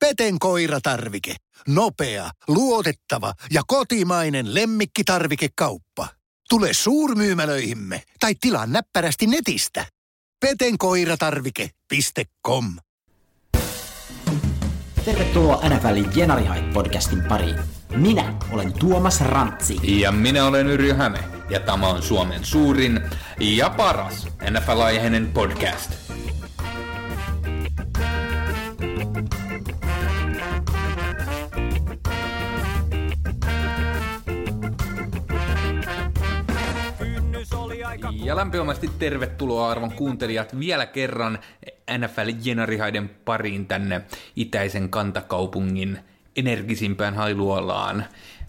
Peten koiratarvike. Nopea, luotettava ja kotimainen lemmikkitarvikekauppa. Tule suurmyymälöihimme tai tilaa näppärästi netistä. petenkoiratarvike.com Tervetuloa NFLin Jenari podcastin pariin. Minä olen Tuomas Rantsi. Ja minä olen Yrjö Häme. Ja tämä on Suomen suurin ja paras NFL-aiheinen podcast. Ja lämpimästi tervetuloa arvon kuuntelijat vielä kerran NFL Jenarihaiden pariin tänne itäisen kantakaupungin energisimpään hailuolaan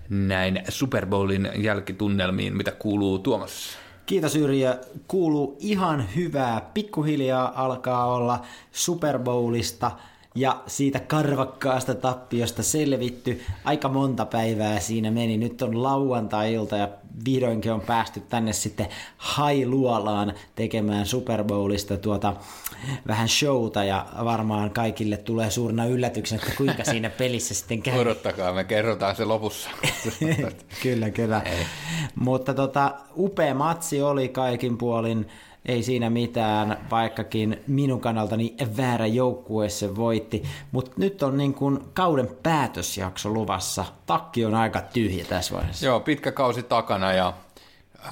näin Super Bowlin jälkitunnelmiin, mitä kuuluu Tuomas? Kiitos Yrjö. Kuuluu ihan hyvää. Pikkuhiljaa alkaa olla Super Bowlista – ja siitä karvakkaasta tappiosta selvitty. Aika monta päivää siinä meni. Nyt on lauantai-ilta ja vihdoinkin on päästy tänne sitten Hailuolaan tekemään Super Bowlista tuota vähän showta ja varmaan kaikille tulee suurena yllätyksenä, että kuinka siinä pelissä sitten käy. Odottakaa, me kerrotaan se lopussa. kyllä, kyllä. Ei. Mutta tota, upea matsi oli kaikin puolin ei siinä mitään, vaikkakin minun kannaltani väärä joukkue se voitti. Mutta nyt on niin kuin kauden päätösjakso luvassa. Takki on aika tyhjä tässä vaiheessa. Joo, pitkä kausi takana ja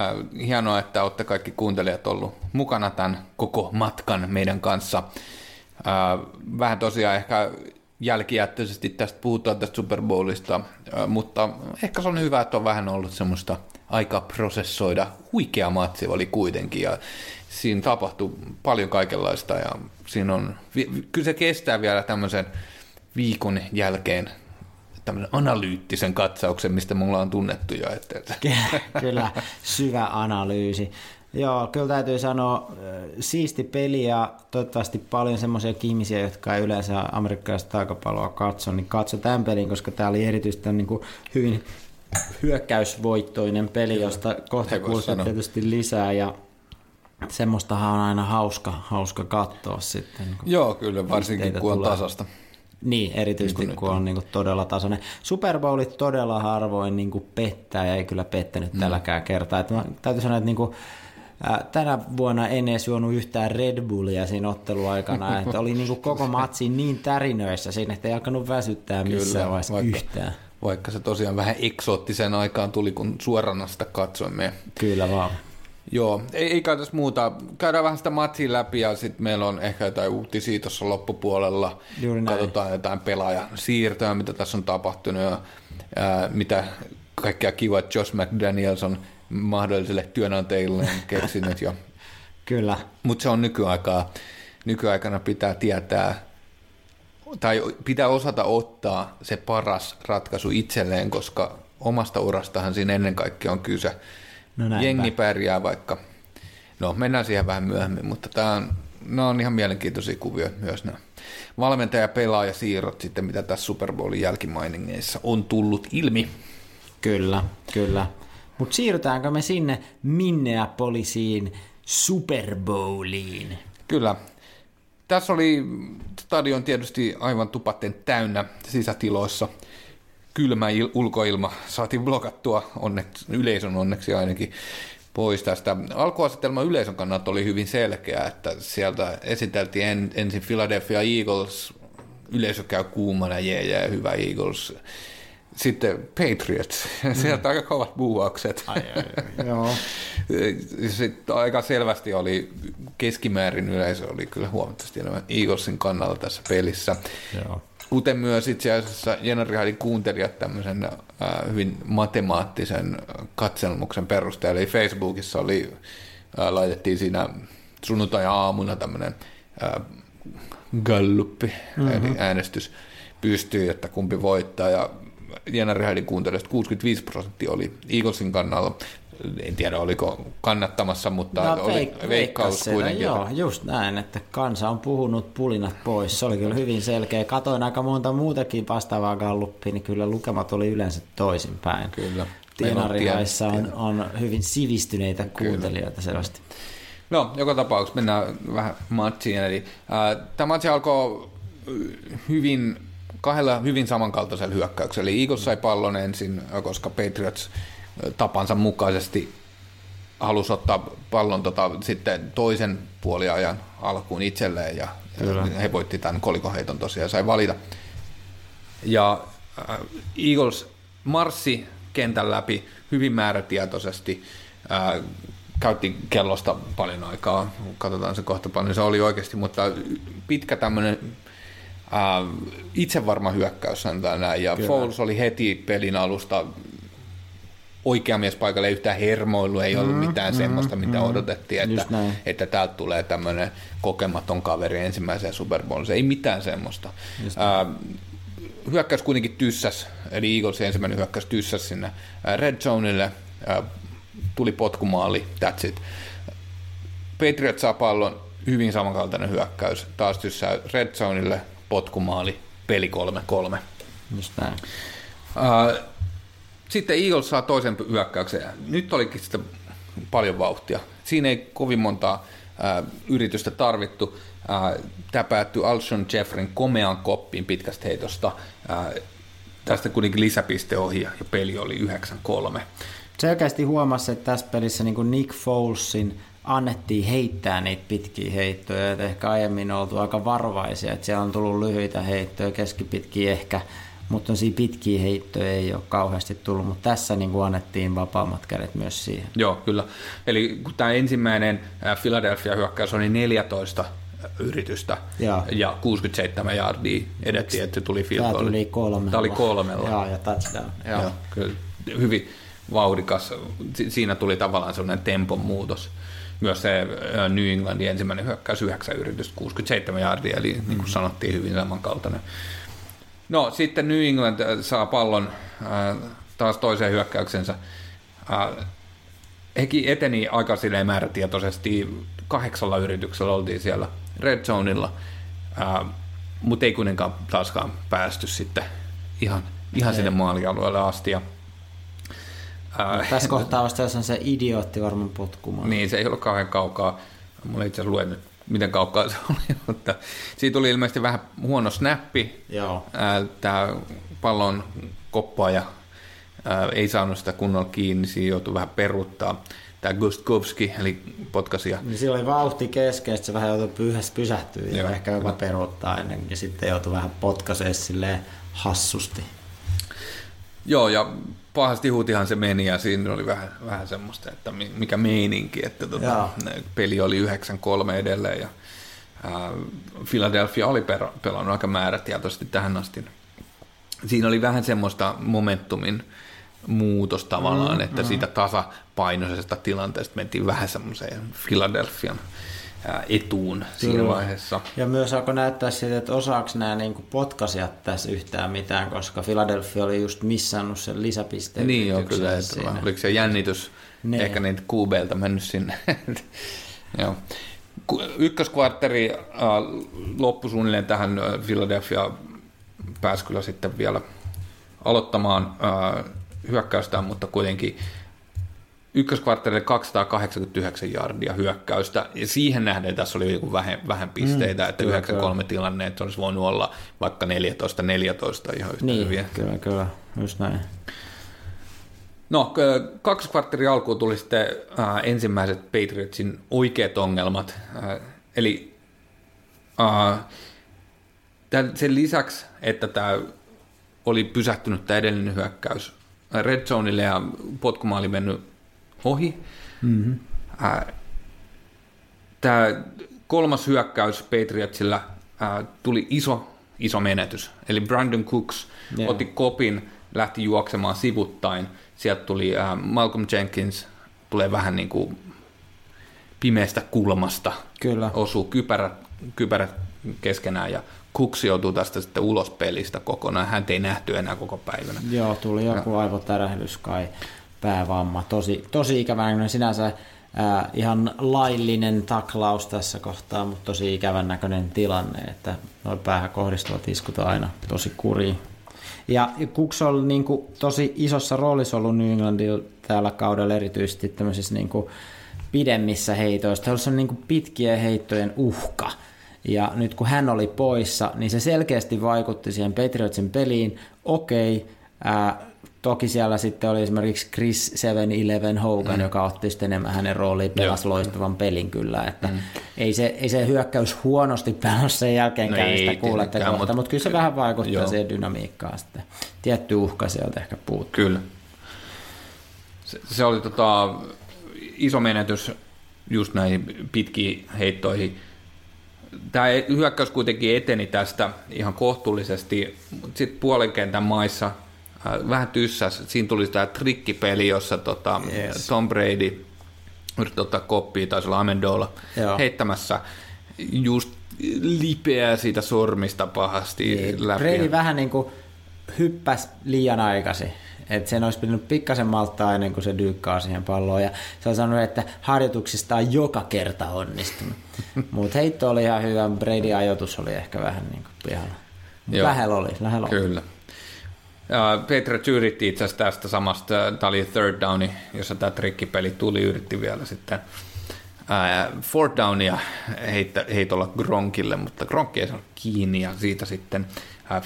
äh, hienoa, että olette kaikki kuuntelijat ollut mukana tämän koko matkan meidän kanssa. Äh, vähän tosiaan ehkä jälkijättöisesti tästä puhutaan tästä Super Bowlista, äh, mutta ehkä se on hyvä, että on vähän ollut semmoista aika prosessoida. Huikea matsi oli kuitenkin ja siinä tapahtuu paljon kaikenlaista ja siinä on, kyllä se kestää vielä tämmöisen viikon jälkeen tämmöisen analyyttisen katsauksen, mistä mulla on tunnettu jo. Että... kyllä, syvä analyysi. Joo, kyllä täytyy sanoa, siisti peli ja toivottavasti paljon semmoisia ihmisiä, jotka ei yleensä amerikkalaista taikapalloa katso, niin katso tämän pelin, koska tämä oli erityisesti niin kuin hyvin hyökkäysvoittoinen peli, josta kohta kuullaan tietysti lisää ja semmoistahan on aina hauska, hauska katsoa sitten. Niin Joo, kyllä, varsinkin kun on tulee. tasasta. Niin, erityisesti niin kun on niin kuin todella tasainen. Super Bowlit todella harvoin niin kuin pettää ja ei kyllä pettänyt mm. tälläkään kertaa. Että mä täytyy sanoa, että niin kuin, tänä vuonna en edes juonut yhtään Red Bullia siinä otteluaikana, että oli niin kuin koko matsi niin tärinöissä siinä, että ei alkanut väsyttää missään kyllä, vaiheessa vaikka, yhtään. Vaikka se tosiaan vähän eksoottisen aikaan tuli, kun suorana sitä katsoimme. Kyllä vaan. Joo, ei, ei kai tässä muuta. Käydään vähän sitä matsia läpi ja sitten meillä on ehkä jotain uutisia tuossa loppupuolella. Juuri näin. Katsotaan jotain pelaajan siirtoja, mitä tässä on tapahtunut ja ää, mitä kaikkea kiva Josh McDaniels on mahdollisille työnantajille keksinyt. Jo. Kyllä. Mutta se on nykyaikaa. Nykyaikana pitää tietää, tai pitää osata ottaa se paras ratkaisu itselleen, koska omasta urastahan siinä ennen kaikkea on kyse. No Jengi pärjää vaikka. No, mennään siihen vähän myöhemmin, mutta tämä on, nämä on ihan mielenkiintoisia kuvia myös nämä valmentaja, pelaaja, siirrot sitten, mitä tässä Super Bowlin jälkimainingeissa on tullut ilmi. Kyllä, kyllä. Mutta siirrytäänkö me sinne Minneapolisiin Super Bowliin? Kyllä. Tässä oli stadion tietysti aivan tupatten täynnä sisätiloissa – kylmä il- ulkoilma saatiin blokattua onneksi, yleisön onneksi ainakin pois tästä. Alkuasetelma yleisön kannalta oli hyvin selkeä, että sieltä esiteltiin en, ensin Philadelphia Eagles, yleisö käy kuumana, jee, jee, hyvä Eagles. Sitten Patriots, mm. sieltä aika kovat buuaukset. Ai, ai, ai. Joo. Sitten aika selvästi oli keskimäärin yleisö oli kyllä huomattavasti enemmän Eaglesin kannalla tässä pelissä. Joo kuten myös itse asiassa Jenari kuuntelijat tämmöisen äh, hyvin matemaattisen katselmuksen perusteella. Eli Facebookissa oli, äh, laitettiin siinä sunnuntai-aamuna tämmöinen äh, galluppi, mm-hmm. eli äänestys pystyy, että kumpi voittaa. Ja Jenari kuuntelijasta 65 prosenttia oli Eaglesin kannalla, en tiedä oliko kannattamassa, mutta no, oli veik- veikkaus kuitenkin. Joo, just näin, että kansa on puhunut pulinat pois. Se oli kyllä hyvin selkeä. Katoin aika monta muutakin vastaavaa galluppia, niin kyllä lukemat oli yleensä toisinpäin. Kyllä. Tienarihaissa on, on hyvin sivistyneitä kuuntelijoita selvästi. No, joka tapauksessa mennään vähän matsiin. Eli, äh, tämä matsi alkoi hyvin kahdella hyvin samankaltaisella hyökkäyksellä. Eli Eagles sai pallon ensin, koska Patriots tapansa mukaisesti halusi ottaa pallon tota, sitten toisen puoliajan alkuun itselleen ja, ja he voitti tämän kolikoheiton tosiaan ja sai valita. Ja äh, Eagles marssi kentän läpi hyvin määrätietoisesti, äh, käytti kellosta paljon aikaa, katsotaan se kohta paljon se oli oikeasti, mutta pitkä tämmöinen äh, itsevarma hyökkäys sanotaan näin, ja Kyllä. Foles oli heti pelin alusta oikea mies paikalle, ei yhtään hermoilu, ei ollut mm, mitään mm, semmoista, mitä mm, odotettiin, että, että täältä tulee tämmöinen kokematon kaveri ensimmäiseen Super Bowlissa. Ei mitään semmoista. Äh, hyökkäys kuitenkin tyssäs, eli Eaglesin ensimmäinen hyökkäys tyssäs sinne Red Zoneille, äh, tuli potkumaali, that's it. Patriot saa pallon, hyvin samankaltainen hyökkäys, taas tyssää Red Zoneille, potkumaali, peli 3-3. Just näin. Uh, sitten Eagles saa toisen hyökkäyksen. Nyt olikin sitten paljon vauhtia. Siinä ei kovin montaa uh, yritystä tarvittu. Uh, tämä päättyi Alshon Jeffrin komean koppiin pitkästä heitosta. Uh, tästä kuitenkin lisäpiste ohi ja peli oli 9-3. Selkeästi huomasi, että tässä pelissä niin Nick Folesin annettiin heittää niitä pitkiä heittoja, että ehkä aiemmin on oltu aika varovaisia, että siellä on tullut lyhyitä heittoja, keskipitkiä ehkä, mutta siinä pitkiä heittoja ei ole kauheasti tullut, mutta tässä niin kuin annettiin vapaammat kädet myös siihen. Joo, kyllä. Eli kun tämä ensimmäinen Philadelphia-hyökkäys oli 14 yritystä ja, ja 67 yardia edettiin, että se tuli field Tämä tuli kolmella. Tämä oli kolmella. Joo, ja touchdown. Joo, Joo. Kyllä, hyvin vauhdikas. Siinä tuli tavallaan sellainen tempon muutos myös se New Englandin ensimmäinen hyökkäys 9 yritys 67 yardia, eli niin kuin sanottiin, hyvin samankaltainen. No sitten New England saa pallon äh, taas toiseen hyökkäyksensä. Äh, hekin eteni aika silleen määrätietoisesti, kahdeksalla yrityksellä oltiin siellä Red Zoneilla, äh, mutta ei kuitenkaan taaskaan päästy sitten ihan, ihan sinne maalialueelle asti. Ja No, tässä kohtaa vasta jos on se idiootti varmaan potkumaan. Niin, se ei ollut kauhean kaukaa. Mulla itse asiassa luen nyt, miten kaukaa se oli, mutta siitä tuli ilmeisesti vähän huono snappi. Joo. Tämä pallon koppaaja ei saanut sitä kunnolla kiinni, siinä joutui vähän peruttaa. Tämä Gustkovski, eli potkasia. Niin sillä oli vauhti kesken, se vähän joutui pysähtyä ja ehkä jopa peruttaa ennen, ja sitten joutui vähän potkaisee silleen hassusti. Joo, ja pahasti huutihan se meni ja siinä oli vähän, vähän semmoista, että mikä meininki, että tota, peli oli 9-3 edelleen ja ää, Philadelphia oli per, pelannut aika määrätietoisesti tähän asti. Siinä oli vähän semmoista momentumin muutos tavallaan, mm, että mm. siitä tasapainoisesta tilanteesta mentiin vähän semmoiseen Philadelphian etuun siinä Kyllä. vaiheessa. Ja myös alkoi näyttää siltä, että osaako nämä niin potkasijat tässä yhtään mitään, koska Philadelphia oli just missannut sen lisäpisteen. Niin joo, kyllä. Että oliko se jännitys ne. ehkä niitä QBltä mennyt sinne. joo. Ykköskvartteri äh, loppui suunnilleen tähän Philadelphia pääsi kyllä sitten vielä aloittamaan äh, hyökkäystään, mutta kuitenkin ykköskvartterille 289 jardia hyökkäystä, ja siihen nähden tässä oli joku vähän, vähän pisteitä, mm, että 9-3 tilanne, että olisi voinut olla vaikka 14-14 ihan yhtä niin, hyviä. kyllä, kyllä, just näin. No, kaksi kvartteria alkuun tuli sitten äh, ensimmäiset Patriotsin oikeat ongelmat, äh, eli äh, tämän, sen lisäksi, että tämä oli pysähtynyt tämä edellinen hyökkäys Red Zoneille ja potkumaali mennyt ohi. Mm-hmm. Tämä kolmas hyökkäys Patriotsilla ää, tuli iso, iso menetys. Eli Brandon Cooks yeah. otti kopin, lähti juoksemaan sivuttain. Sieltä tuli ää, Malcolm Jenkins, tulee vähän niin kuin pimeästä kulmasta. Kyllä. Osuu kypärät, kypärät keskenään ja Cooks joutuu tästä sitten ulos pelistä kokonaan. Hän ei nähty enää koko päivänä. Joo, tuli joku aivotärähdys kai päävamma. Tosi, tosi ikävän sinänsä ää, ihan laillinen taklaus tässä kohtaa, mutta tosi ikävän näköinen tilanne, että noin päähän kohdistuvat iskut aina tosi kuriin. Ja Cooks on niin kuin, tosi isossa roolissa ollut New Englandilla tällä kaudella erityisesti tämmöisissä niin kuin, pidemmissä heitoissa. Se on niin kuin pitkien heittojen uhka. Ja nyt kun hän oli poissa, niin se selkeästi vaikutti siihen Patriotsin peliin. Okei, ää, toki siellä sitten oli esimerkiksi Chris 7-Eleven Hogan, mm. joka otti sitten enemmän hänen rooliin, pelasi Joo. loistavan pelin kyllä. Että mm. ei, se, ei se hyökkäys huonosti pelasi sen jälkeen no sitä kuulette kohta, mutta, mutta kyllä se vähän vaikuttaa Joo. siihen dynamiikkaan sitten. Tietty uhka sieltä ehkä puuttuu. Kyllä. Se, se oli tota, iso menetys just näihin pitkiin heittoihin. Tämä hyökkäys kuitenkin eteni tästä ihan kohtuullisesti, mutta sitten puolen kentän maissa vähän tyssäs. Siinä tuli tämä trikkipeli, jossa tota, yes. Tom Brady yritti ottaa koppia, taisi olla Amendola Joo. heittämässä just lipeää siitä sormista pahasti niin. läpi. Brady vähän niin kuin hyppäsi liian aikaisin. Että sen olisi pitänyt pikkasen malttaa ennen kuin se dyykkaa siihen palloon. Ja se on sanonut, että harjoituksista on joka kerta onnistunut. Mutta heitto oli ihan hyvä, Brady ajoitus oli ehkä vähän niin kuin pihalla. Lähellä oli, lähellä oli. Kyllä. Petra yritti itse asiassa tästä samasta, tämä oli third downi, jossa tämä trikkipeli tuli, yritti vielä sitten fourth downia heittä, heitolla Gronkille, mutta Gronk ei saanut kiinni ja siitä sitten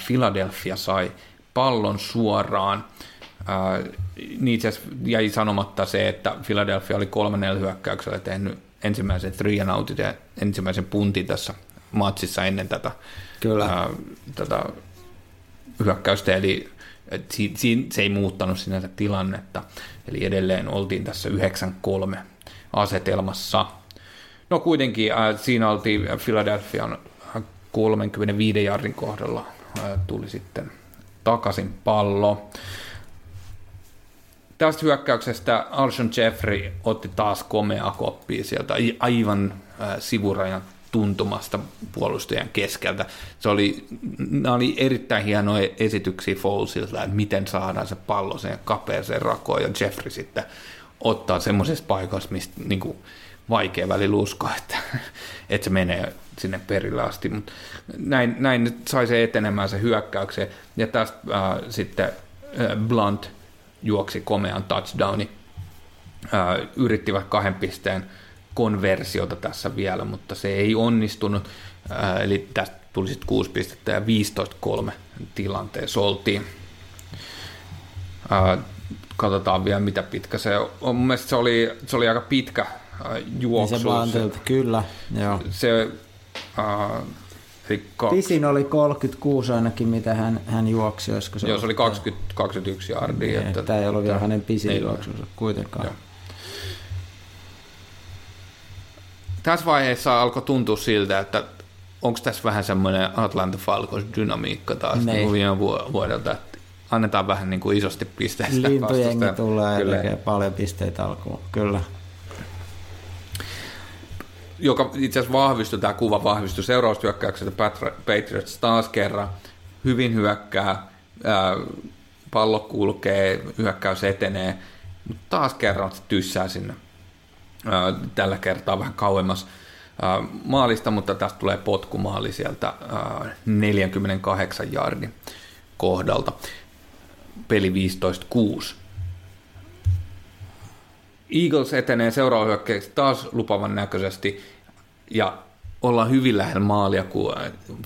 Philadelphia sai pallon suoraan. Niin itse jäi sanomatta se, että Philadelphia oli kolmannella hyökkäyksellä tehnyt ensimmäisen three and outit ja ensimmäisen puntin tässä matsissa ennen tätä, Kyllä. Ää, tätä hyökkäystä, eli si, si, se ei muuttanut sinänsä tilannetta, eli edelleen oltiin tässä 9-3 asetelmassa. No kuitenkin äh, siinä oltiin Philadelphian 35 jardin kohdalla, äh, tuli sitten takaisin pallo. Tästä hyökkäyksestä Alshon Jeffrey otti taas komea koppia sieltä aivan äh, sivurajan tuntumasta puolustajan keskeltä. Se oli, nämä oli erittäin hienoja esityksiä Folesilta, että miten saadaan se pallo sen kapeeseen rakoon, ja Jeffrey sitten ottaa semmoisesta paikasta, mistä niin kuin, vaikea välillä uskoa, että, että se menee sinne perille asti, mutta näin, näin sai se etenemään se hyökkäykseen, ja tästä äh, sitten äh, Blunt juoksi komean touchdowni. Ää, yrittivät kahden pisteen konversiota tässä vielä, mutta se ei onnistunut. Ää, eli tästä tuli sitten 6 pistettä ja 15-3 tilanteessa oltiin. Ää, katsotaan vielä mitä pitkä se on. Mun mielestä se oli, se oli aika pitkä juoksu. Niin se, se kyllä. Joo. Se, Pisin oli 36 ainakin, mitä hän, hän juoksi. Olisiko se Joo, se oli 20, 21 jardia. Niin, että, tämä ei ollut vielä hänen pisin ei juoksunsa kuitenkaan. Joo. Tässä vaiheessa alkoi tuntua siltä, että onko tässä vähän semmoinen Atlanta Falcons dynamiikka taas niin. niin viime vuodelta, että annetaan vähän niin kuin isosti pisteistä. Lintujengi tulee ja tekee paljon pisteitä alkuun, kyllä. Joka itse asiassa vahvistui, tämä kuva vahvistui seuraavasta hyökkäyksestä. Patriots taas kerran, hyvin hyökkää, ää, pallo kulkee, hyökkäys etenee, mutta taas kerran se tyssää sinne tällä kertaa vähän kauemmas maalista, mutta tästä tulee potkumaali sieltä ää, 48 jardin kohdalta. Peli 15-6. Eagles etenee seuraava hyökkäyksi taas lupavan näköisesti ja ollaan hyvin lähellä maalia, kun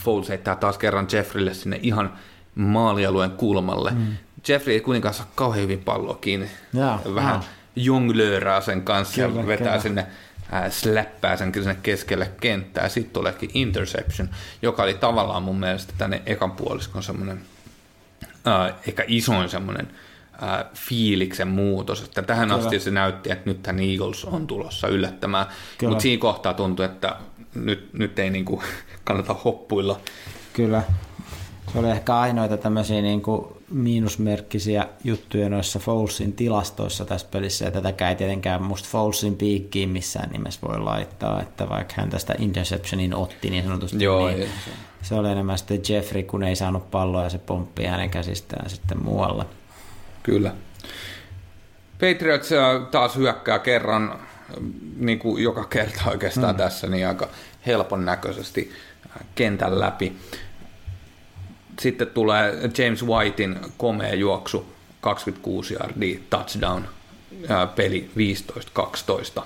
Foles heittää taas kerran Jeffreylle sinne ihan maalialueen kulmalle. Mm. Jeffrey ei kuitenkaan saa kauhean hyvin palloa kiinni. Ja, Vähän ja. Jonglööraa sen kanssa kyllä, ja vetää kyllä. sinne äh, släppää sen sinne keskelle kenttää. Sitten tuleekin interception, joka oli tavallaan mun mielestä tänne ekan puoliskon semmoinen äh, ehkä isoin semmoinen äh, fiiliksen muutos. Että tähän Kyllä. asti se näytti, että nyt tämän Eagles on tulossa yllättämään, mutta siinä kohtaa tuntui, että nyt, nyt ei niinku kannata hoppuilla. Kyllä. Se oli ehkä ainoita tämmöisiä niin kuin miinusmerkkisiä juttuja noissa Folesin tilastoissa tässä pelissä, ja tätäkään ei tietenkään musta Folesin piikkiin missään nimessä voi laittaa, että vaikka hän tästä interceptionin otti niin sanotusti, Joo, niin ei. se oli enemmän sitten Jeffrey, kun ei saanut palloa ja se pomppii hänen käsistään sitten muualle. Kyllä. Patriots taas hyökkää kerran, niin kuin joka kerta oikeastaan mm. tässä, niin aika helpon näköisesti kentän läpi. Sitten tulee James Whitein komea juoksu, 26 yardia, touchdown, peli 15-12,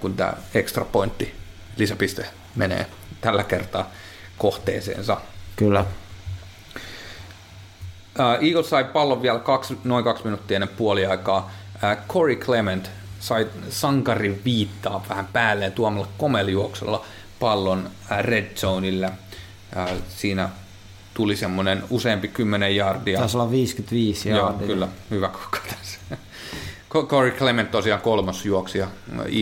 kun tämä extra pointti lisäpiste menee tällä kertaa kohteeseensa. Kyllä. Eagles sai pallon vielä kaksi, noin kaksi minuuttia ennen puoliaikaa. Corey Clement sai sankarin viittaa vähän päälleen tuomalla komeljuoksulla pallon red zoneille. Siinä tuli semmoinen useampi kymmenen jardia. Taisi olla 55 Joo, jardia. kyllä, hyvä koko tässä. Corey Clement tosiaan kolmas juoksija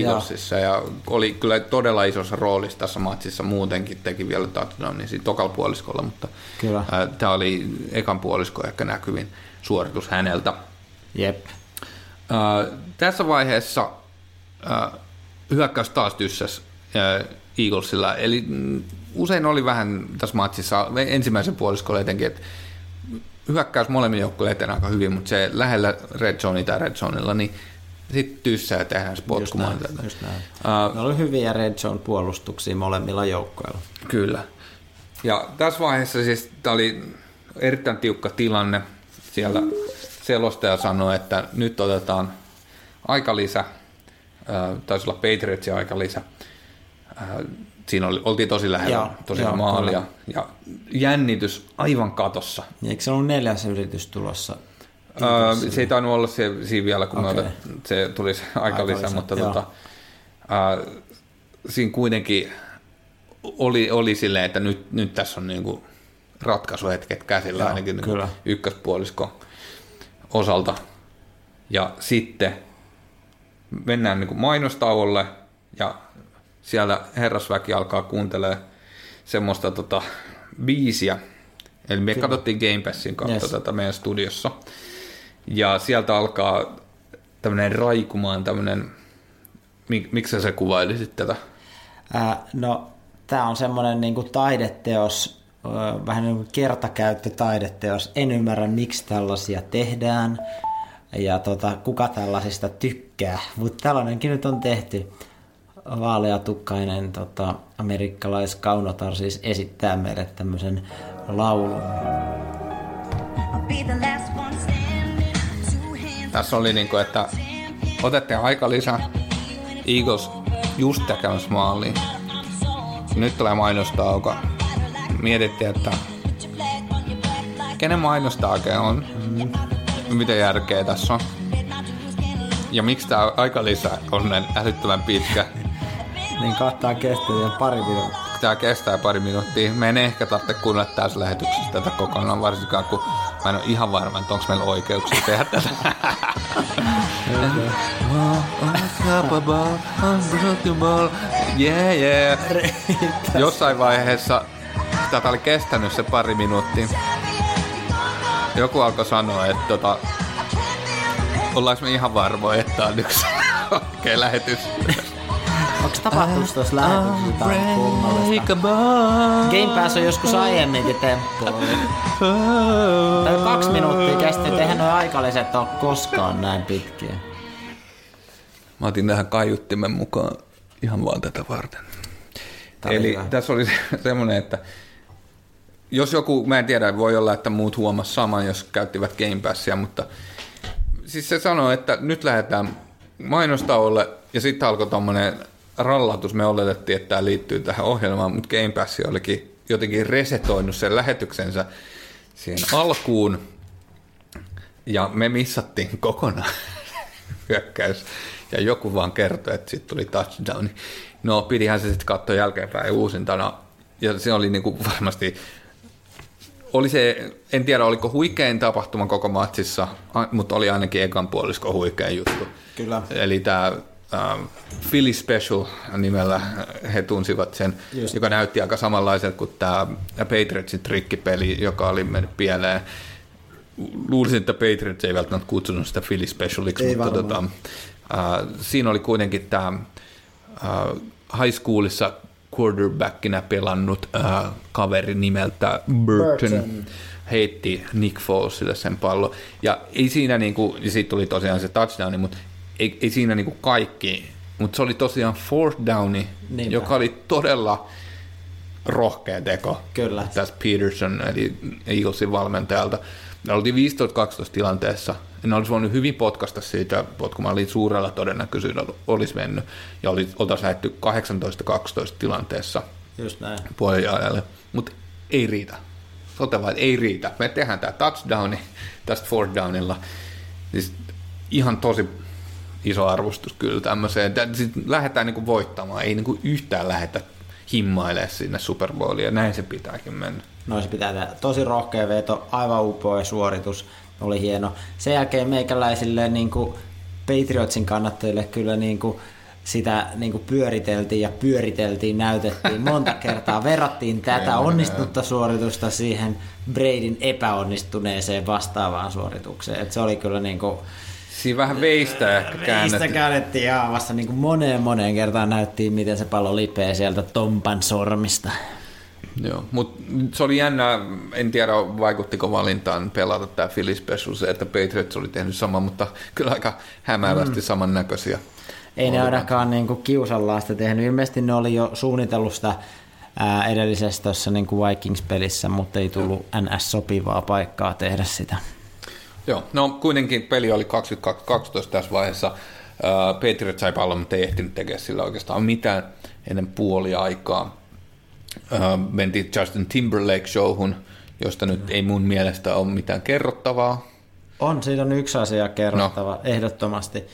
Eaglesissa ja oli kyllä todella isossa roolissa tässä matsissa muutenkin, teki vielä touchdownin siinä tokalla puoliskolla, mutta Kyllä. tämä oli ekan puolisko ehkä näkyvin suoritus häneltä. Jep. Ää, tässä vaiheessa ää, hyökkäys taas tyssäs Eaglesilla, eli mm, usein oli vähän tässä matsissa ensimmäisen puoliskolla etenkin, että hyökkäys molemmin joukkueille eteen aika hyvin, mutta se lähellä red zonea tai red zonella, niin sitten tyssää ja tehdään se Just potkumaan. näin, just näin. Uh, Ne oli hyviä red zone puolustuksia molemmilla joukkoilla. Kyllä. Ja tässä vaiheessa siis tämä oli erittäin tiukka tilanne. Siellä selostaja sanoi, että nyt otetaan aikalisä, taisi olla Patriotsin aikalisä. Äh, Siinä oli, oltiin tosi lähellä Joo, tosiaan joo, maalia. Ja jännitys aivan katossa. Eikö se ollut neljäs yritys tulossa? Öö, se ei tainnut olla se, siinä vielä, kun okay. se tuli se aikalisä, Aikalisä, mutta joo. tota, öö, siinä kuitenkin oli, oli silleen, että nyt, nyt tässä on niinku ratkaisuhetket käsillä Joo, ainakin niinku ykköspuoliskon osalta. Ja sitten mennään niinku mainostauolle ja siellä herrasväki alkaa kuuntelemaan semmoista tota, biisiä. Eli me katsottiin Game Passin kautta Yes. tätä meidän studiossa. Ja sieltä alkaa tämmöinen raikumaan tämmöinen, mik, miksi sä se kuvailisit tätä? Ää, no, tämä on semmoinen niinku taideteos, vähän niin kuin kertakäyttötaideteos. En ymmärrä, miksi tällaisia tehdään ja tota, kuka tällaisista tykkää, mutta tällainenkin nyt on tehty. Vaaleatukkainen tota, amerikkalaiskaunotar siis esittää meille tämmöisen laulun. Tässä oli niinku, että otettiin aika lisää. Eagles just tekemässä maaliin. Nyt tulee mainostauko. Mietittiin, että kenen mainosta oikein on? Mitä järkeä tässä on? Ja miksi tämä aika lisää on näin älyttömän pitkä? Niin kattaa kestää vielä pari minuuttia. Tämä kestää pari minuuttia. Me en ehkä tarvitse kuunnella tässä lähetyksessä tätä kokonaan, varsinkaan kun mä en ole ihan varma, että onko meillä oikeuksia tehdä tätä. Yeah, yeah. Jossain vaiheessa tätä oli kestänyt se pari minuuttia. Joku alkoi sanoa, että tota, ollaanko me ihan varmoja, että on yksi oikea lähetys. Onko tapahtunut tuossa lähetyksessä kummallista? Game Pass on joskus aiemminkin temppu. Tai kaksi minuuttia kesti, että eihän nuo aikaliset ole koskaan näin pitkiä. Mä otin tähän kaiuttimen mukaan ihan vaan tätä varten. Oli Eli hyvä. tässä oli se, semmoinen, että jos joku, mä en tiedä, voi olla, että muut huomas saman, jos käyttivät Game Passia, mutta siis se sanoi, että nyt lähdetään mainostauolle ja sitten alkoi tommonen rallatus. Me oletettiin, että tämä liittyy tähän ohjelmaan, mutta Game Pass olikin jotenkin resetoinut sen lähetyksensä siihen alkuun ja me missattiin kokonaan hyökkäys. Ja joku vaan kertoi, että sitten tuli touchdown. No, pidihän se sitten katsoa jälkeenpäin uusintana. Ja se oli niinku varmasti, oli se, en tiedä oliko huikein tapahtuma koko matsissa, mutta oli ainakin ekan puolisko huikein juttu. Kyllä. Eli tämä ähm, Philly Special nimellä he tunsivat sen, Just. Joka näytti aika samanlaiselta kuin tämä Patriotsin trikkipeli, joka oli mennyt pieleen. Luulisin, että Patriots ei välttämättä kutsunut sitä Philly Specialiksi, Ei mutta varmaan. tota, äh, siinä oli kuitenkin tämä äh, high schoolissa quarterbackinä pelannut äh, kaveri nimeltä Burton, Burton. heitti Nick Folesille sen pallon. Ja ei siinä niinku, ja siitä tuli tosiaan se touchdowni, mutta ei, ei siinä niinku kaikki, mutta se oli tosiaan fourth downi, Niinpä. joka oli todella rohkea teko Kyllä. tästä Peterson, eli Eaglesin valmentajalta. Me oltiin 15-12 tilanteessa, ne olisi voinut hyvin potkasta siitä, potkumalla suurella todennäköisyydellä olisi mennyt, ja oli, oltaisiin lähdetty 18-12 tilanteessa Just näin. puoliajalle, mutta ei riitä. Sote vaan, että ei riitä. Me tehdään tämä touchdowni tästä fourth downilla. Siis ihan tosi iso arvostus kyllä tämmöiseen. Siis lähdetään niinku voittamaan, ei niinku yhtään lähetä himmailemaan sinne Super Bowliin, ja näin se pitääkin mennä. No se pitää tehdä. Tosi rohkea veto, aivan upea suoritus, oli hieno. Sen jälkeen meikäläisille niin kuin Patriotsin kannattajille kyllä niin kuin sitä niin kuin pyöriteltiin ja pyöriteltiin, näytettiin monta kertaa. Verrattiin tätä onnistunutta suoritusta siihen Bradyn epäonnistuneeseen vastaavaan suoritukseen. Et se oli kyllä niin kuin, Siinä vähän veistä ehkä käännettiin. käännettiin ihan vasta niin kuin moneen moneen kertaan näyttiin, miten se pallo lipee sieltä Tompan sormista. Joo, mutta se oli jännä, en tiedä vaikuttiko valintaan pelata tämä Special, se, että Patriots oli tehnyt sama, mutta kyllä aika hämäävästi mm. samannäköisiä. Ei ne ainakaan niin kuin kiusallaan sitä tehnyt. Ilmeisesti ne oli jo suunnitellut sitä ää, edellisessä tuossa niin kuin Vikings-pelissä, mutta ei tullut NS-sopivaa paikkaa tehdä sitä. Joo, no kuitenkin peli oli 22-12 tässä vaiheessa. Patriots sai pallon, mutta ei ehtinyt tekemään sillä oikeastaan mitään ennen puoli aikaa. Mentiin Justin Timberlake showhun, josta nyt ei mun mielestä ole mitään kerrottavaa. On, siitä on yksi asia kerrottava, no. ehdottomasti.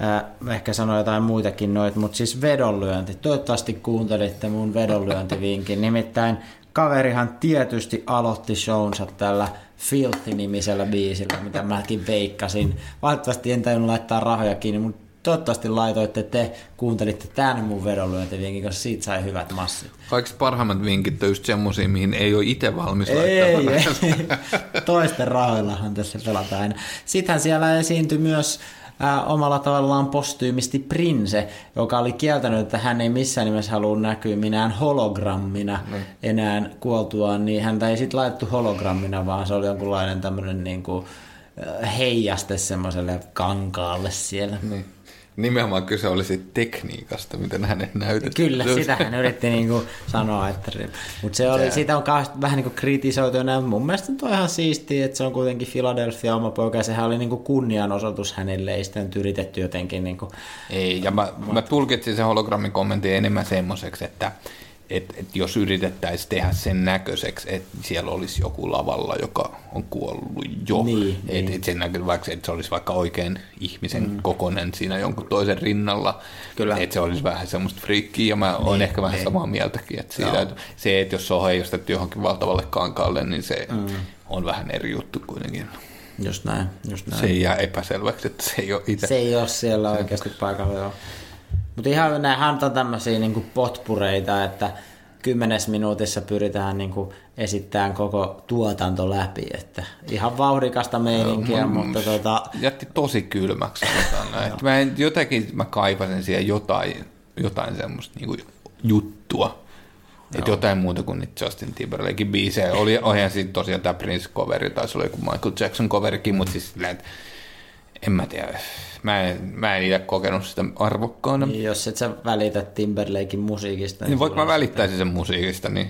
Ää, ehkä sanoin jotain muitakin noit, mutta siis vedonlyönti. Toivottavasti kuuntelitte mun vedonlyöntivinkin. Nimittäin kaverihan tietysti aloitti shownsa tällä Filthy-nimisellä biisillä, mitä mäkin veikkasin. Valitettavasti en tajunnut laittaa rahoja kiinni, mutta toivottavasti laitoitte te, kuuntelitte tämän mun vedonlyöntivinkin, koska siitä sai hyvät massit. Kaikista parhaimmat vinkit on just semmosia, mihin ei ole itse valmis Ei, laittamaan. ei. Toisten rahoillahan tässä pelataan aina. Sittenhän siellä esiintyi myös äh, omalla tavallaan postyymisti Prince, joka oli kieltänyt, että hän ei missään nimessä halua näkyä minään hologrammina Niin. enää kuoltuaan, niin häntä ei sitten laitettu hologrammina, vaan se oli jonkunlainen tämmöinen niin kuin, heijaste semmoiselle kankaalle siellä. Niin. Nimenomaan kyse oli siitä tekniikasta, miten hänen näytettiin. Kyllä, sitä hän yritti niinku sanoa, että mutta se oli, siitä on kauheasti vähän niinku kritisoitu ja mun mielestä on ihan siistiä, että se on kuitenkin Philadelphia oma poika ja sehän oli niinku kunnianosoitus hänelle, ei sitä nyt yritetty jotenkin niinku, Ei, ja mä, mä tulkitsin sen hologrammin kommentin enemmän semmoiseksi, että et, et jos yritettäisiin tehdä sen näköiseksi, että siellä olisi joku lavalla, joka on kuollut jo. Niin, et, niin. Et sen näkö, vaikka että se olisi vaikka oikein ihmisen mm. kokonen siinä jonkun toisen rinnalla. Kyllä. Että se olisi vähän semmoista friikkiä, ja mä oon ehkä vähän niin. samaa mieltäkin. Että siitä, että se, että jos se on heijastettu johonkin valtavalle kankaalle, niin se mm. on vähän eri juttu kuitenkin. just näin, just näin. Se ei jää epäselväksi, että se ei ole itse. Se ei ole siellä oikeasti paikalla, joo. Mutta ihan nämähän on tämmöisiä niinku potpureita, että kymmenes minuutissa pyritään niinku esittämään koko tuotanto läpi, että ihan vauhdikasta meininkiä, mun- mutta tota, jätti tosi kylmäksi. Että mä en, jotenkin mä kaipasin siihen jotain, jotain semmoista niinku juttua. Et jotain muuta kuin niitä Justin Timberlakein biisejä. Oli, olihan siitä tosiaan tämä Prince-coveri, tai se oli joku Michael Jackson-coverikin, mutta siis silleen, en mä tiedä. Mä en, mä en itse kokenut sitä arvokkaana. Niin, Niin, jos et sä välitä Timberlakein musiikista. niin vaikka mä välittäisin sen musiikista, niin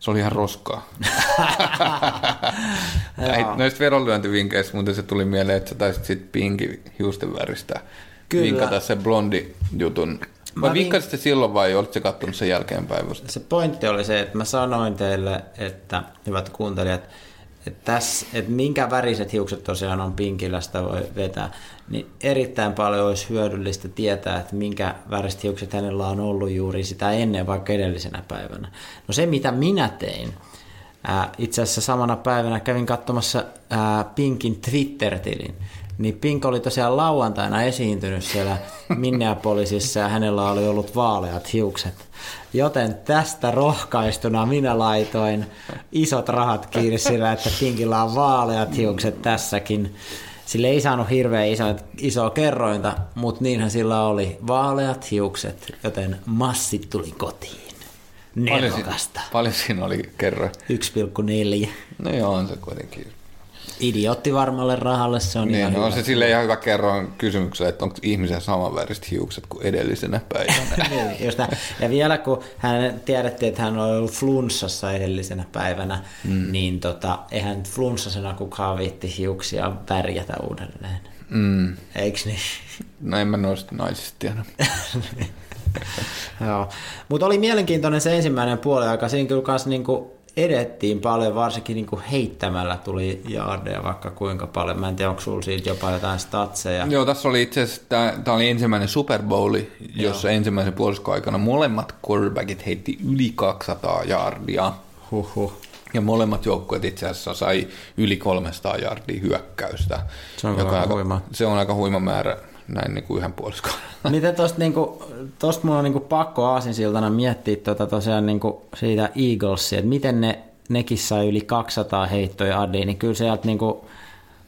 se oli ihan roskaa. Noista vedonlyöntivinkkeistä muuten se tuli mieleen, että sä taisit sit pinki hiusten väristä Kyllä. vinkata sen blondi jutun. Mä Vai vink- vinkkasit se silloin vai olit se kattonut sen jälkeenpäin? Se pointti oli se, että mä sanoin teille, että hyvät kuuntelijat, että, että minkä väriset hiukset tosiaan on pinkillä, sitä voi vetää, niin erittäin paljon olisi hyödyllistä tietää, että minkä väriset hiukset hänellä on ollut juuri sitä ennen, vaikka edellisenä päivänä. No se, mitä minä tein, ää, itse asiassa samana päivänä kävin katsomassa ää, Pinkin Twitter-tilin, niin Pink oli tosiaan lauantaina esiintynyt siellä Minneapolisissa ja hänellä oli ollut vaaleat hiukset. Joten tästä rohkaistuna minä laitoin isot rahat kiinni sillä, että Pinkillä on vaaleat hiukset tässäkin. Sille ei saanut hirveän iso, isoa kerrointa, mutta niinhän sillä oli vaaleat hiukset, joten massit tuli kotiin. Paljon, si- Nerokasta. paljon siinä oli kerran. 1,4. No joo, on se kuitenkin. Idiotti varmalle rahalle se on ihan Niin, on hyvä. se sille ihan hyvä kerroin kysymykselle, että onko ihmisen samanväriset hiukset kuin edellisenä päivänä. Niin, just näin. ja vielä kun hän tiedettiin, että hän oli ollut flunssassa edellisenä päivänä, mm. niin tota, eihän flunssasena kukaan viitti hiuksia värjätä uudelleen. mm. Eiks niin? No en mä noista naisista tiedä. Joo. Mutta oli mielenkiintoinen se ensimmäinen puoli aika. Siinä kyllä kans niinku edettiin paljon, varsinkin niinku heittämällä tuli jaardeja vaikka kuinka paljon. Mä en tiedä, onko sulla siitä jopa jotain statseja. Joo, tässä oli itse asiassa, tämä oli ensimmäinen Super Bowl, jossa ensimmäisen puoliskon aikana molemmat quarterbackit heitti yli 200 jardia. Huhhuh. Ja molemmat joukkueet itse asiassa sai yli 300 jardia hyökkäystä. Se on kyllä aika huima. Se on aika huima määrä näin niin kuin yhden puoliskon. Miten tosta, niinku, tosta mun on niinku pakko aasinsiltana miettiä tota tosiaan niinku siitä Eaglesia, että miten ne, nekin sai yli 200 heittoja adiin, niin kyllä sieltä niinku,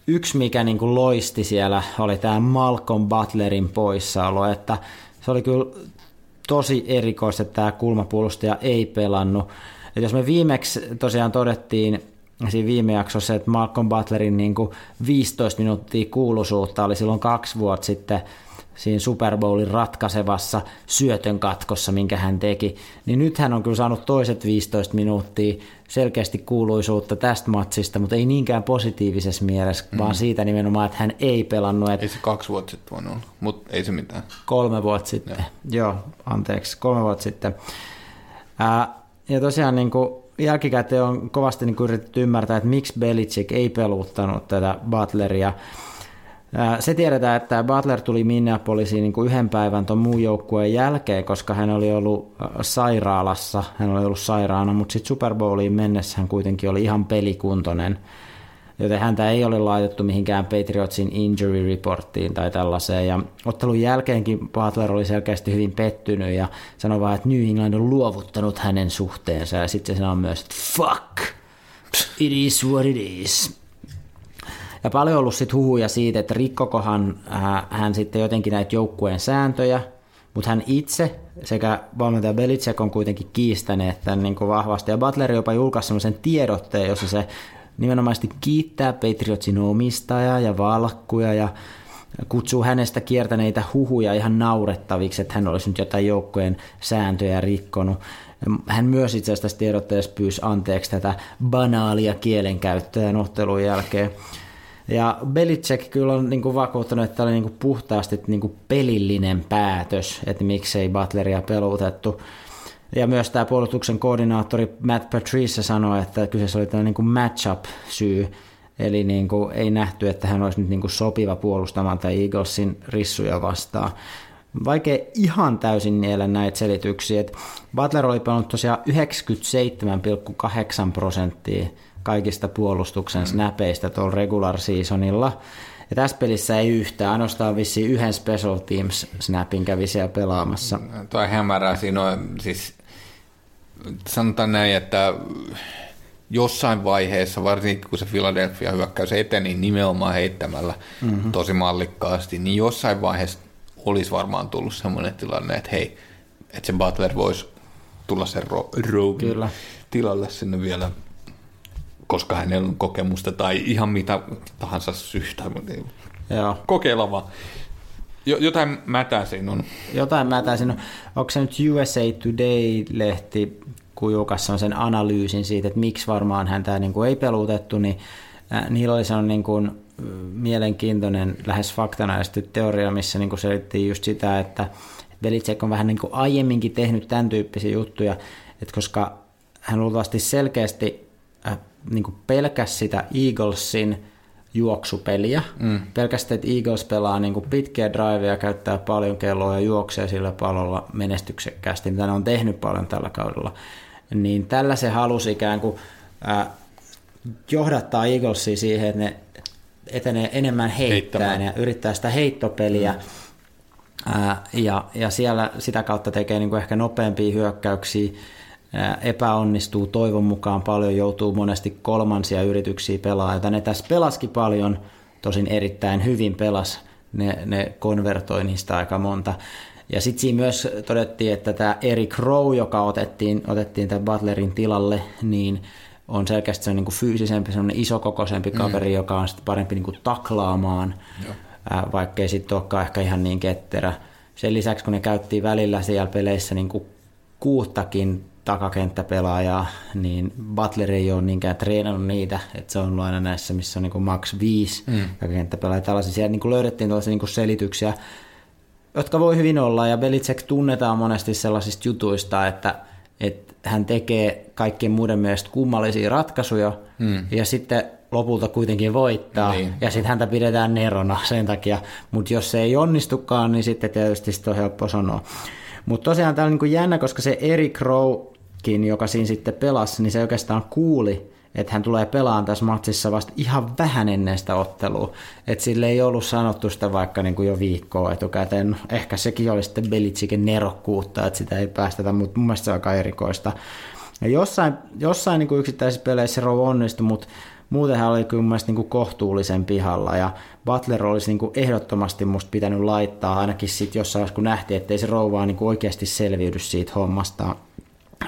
yksi mikä niinku loisti siellä oli tämä Malcolm Butlerin poissaolo, että se oli kyllä tosi erikoista, että tämä kulmapuolustaja ei pelannut. Et jos me viimeksi tosiaan todettiin siinä viime jaksossa, että Malcolm Butlerin niin kuin 15 minuuttia kuuluisuutta oli silloin kaksi vuotta sitten siinä Super Bowlin ratkaisevassa syötön katkossa, minkä hän teki, niin nyt hän on kyllä saanut toiset 15 minuuttia selkeästi kuuluisuutta tästä matsista, mutta ei niinkään positiivisessa mielessä, mm. vaan siitä nimenomaan, että hän ei pelannut, että Ei se kaksi vuotta sitten voinut olla, mutta ei se mitään. Kolme vuotta sitten. Joo, Joo anteeksi, kolme vuotta sitten. Ää, ja tosiaan niin kuin jälkikäteen on kovasti niin yritetty ymmärtää, että miksi Belichick ei peluuttanut tätä Butleria. Se tiedetään, että Butler tuli Minneapolisiin niin kuin yhden päivän tuon muun joukkueen jälkeen, koska hän oli ollut sairaalassa, hän oli ollut sairaana, mutta sitten Super Bowliin mennessä hän kuitenkin oli ihan pelikuntoinen joten häntä ei ole laitettu mihinkään Patriotsin injury reporttiin tai tällaiseen. Ja ottelun jälkeenkin Butler oli selkeästi hyvin pettynyt ja sanoi vaan, että New England on luovuttanut hänen suhteensa. Ja sitten se sanoi myös, että fuck, it is what it is. Ja paljon on ollut sit huhuja siitä, että rikkokohan äh, hän sitten jotenkin näitä joukkueen sääntöjä, mutta hän itse sekä valmentaja Belichick on kuitenkin kiistäneet tämän niin kuin vahvasti. Ja Butler jopa julkaisi sellaisen tiedotteen, jossa se nimenomaisesti kiittää Patriotsin omistajaa ja valkkuja ja kutsuu hänestä kiertäneitä huhuja ihan naurettaviksi, että hän olisi nyt jotain joukkojen sääntöjä rikkonut. Hän myös itse asiassa tässä tiedotteessa pyysi anteeksi tätä banaalia kielenkäyttöä ottelun jälkeen. Ja Belichick kyllä on niin kuin vakuuttanut, että tämä oli niin kuin puhtaasti niin kuin pelillinen päätös, että miksei Butleria pelutettu. Ja myös tämä puolustuksen koordinaattori Matt Patrice sanoi, että kyseessä oli tällainen niin kuin matchup-syy, eli niin kuin ei nähty, että hän olisi nyt niin kuin sopiva puolustamaan tai Eaglesin rissuja vastaan. Vaikea ihan täysin niellä näitä selityksiä. Butler oli pelannut tosiaan 97,8 prosenttia kaikista puolustuksen snäpeistä tuolla regular seasonilla. Ja tässä pelissä ei yhtään, ainoastaan vissiin yhden special teams snapin kävi siellä pelaamassa. Toi hämärää siinä on, siis sanotaan näin, että jossain vaiheessa, varsinkin kun se Philadelphia hyökkäys eteni niin nimenomaan heittämällä mm-hmm. tosi mallikkaasti, niin jossain vaiheessa olisi varmaan tullut semmoinen tilanne, että hei, että se Butler voisi tulla sen ro- Kyllä. tilalle sinne vielä, koska hänellä on kokemusta tai ihan mitä tahansa syystä. Joo. Kokeilla vaan. Jo, jotain mätää siinä on. Jotain mä taisin, onko se nyt USA Today-lehti, kun julkaisi sen analyysin siitä, että miksi varmaan häntä niin kuin ei pelutettu, niin äh, niillä oli sellainen niin kuin, äh, mielenkiintoinen, lähes faktanäisty teoria, missä niin kuin selittiin just sitä, että Belichick on vähän niin kuin aiemminkin tehnyt tämän tyyppisiä juttuja, että koska hän luultavasti selkeästi äh, niin kuin pelkäsi sitä Eaglesin juoksupeliä. Mm. Pelkästään, että Eagles pelaa niin kuin pitkiä driveja, käyttää paljon kelloa ja juoksee sillä pallolla menestyksekkäästi, mitä ne on tehnyt paljon tällä kaudella. Niin tällä se halusi ikään kuin äh, johdattaa Eaglesia siihen, että ne etenee enemmän heittämään Heittämään. ja yrittää sitä heittopeliä. Ää, ja, ja siellä sitä kautta tekee niin kuin ehkä nopeampia hyökkäyksiä, epäonnistuu toivon mukaan paljon, joutuu monesti kolmansia yrityksiä pelaa, ja ne tässä pelaski paljon, tosin erittäin hyvin pelas, ne, ne konvertoi niistä aika monta. Ja sitten siinä myös todettiin, että tämä Eric Rowe, joka otettiin, otettiin tämän Butlerin tilalle, niin on selkeästi se niin kuin fyysisempi, semmoinen isokokoisempi kaveri, mm. joka on sitten parempi niin kuin taklaamaan, ää, vaikkei sitten olekaan ehkä ihan niin ketterä. Sen lisäksi, kun ne käytti välillä siellä peleissä niin kuin kuuttakin takakenttäpelaajaa, niin Butler ei ole niinkään treenannut niitä, että se on ollut aina näissä, missä on niin kuin max 5 mm. takakenttäpelaajia. Tällaisia siellä niin kuin löydettiin tällaisia niin kuin selityksiä, jotka voi hyvin olla, ja Belichick tunnetaan monesti sellaisista jutuista, että, että hän tekee kaikkien muiden mielestä kummallisia ratkaisuja, mm. ja sitten lopulta kuitenkin voittaa, niin. ja sitten häntä pidetään nerona sen takia, mutta jos se ei onnistukaan, niin sitten tietysti sitä on helppo sanoa. Mutta tosiaan tämä on niin jännä, koska se Eric Rowekin, joka siinä sitten pelasi, niin se oikeastaan kuuli, että hän tulee pelaamaan tässä matsissa vasta ihan vähän ennen sitä ottelua. Että sille ei ollut sanottu sitä vaikka niin kuin jo viikkoa etukäteen. No, ehkä sekin oli sitten Belitsikin nerokkuutta, että sitä ei päästetä, mutta mun mielestä se on aika erikoista. Ja jossain, jossain niin kuin yksittäisissä peleissä Rowe onnistui, mutta muuten hän oli kyllä mun mielestä niin kuin kohtuullisen pihalla ja Butler olisi niin kuin ehdottomasti musta pitänyt laittaa ainakin sitten jossain vaiheessa, kun nähtiin, ettei se rouvaa niin kuin oikeasti selviydy siitä hommasta.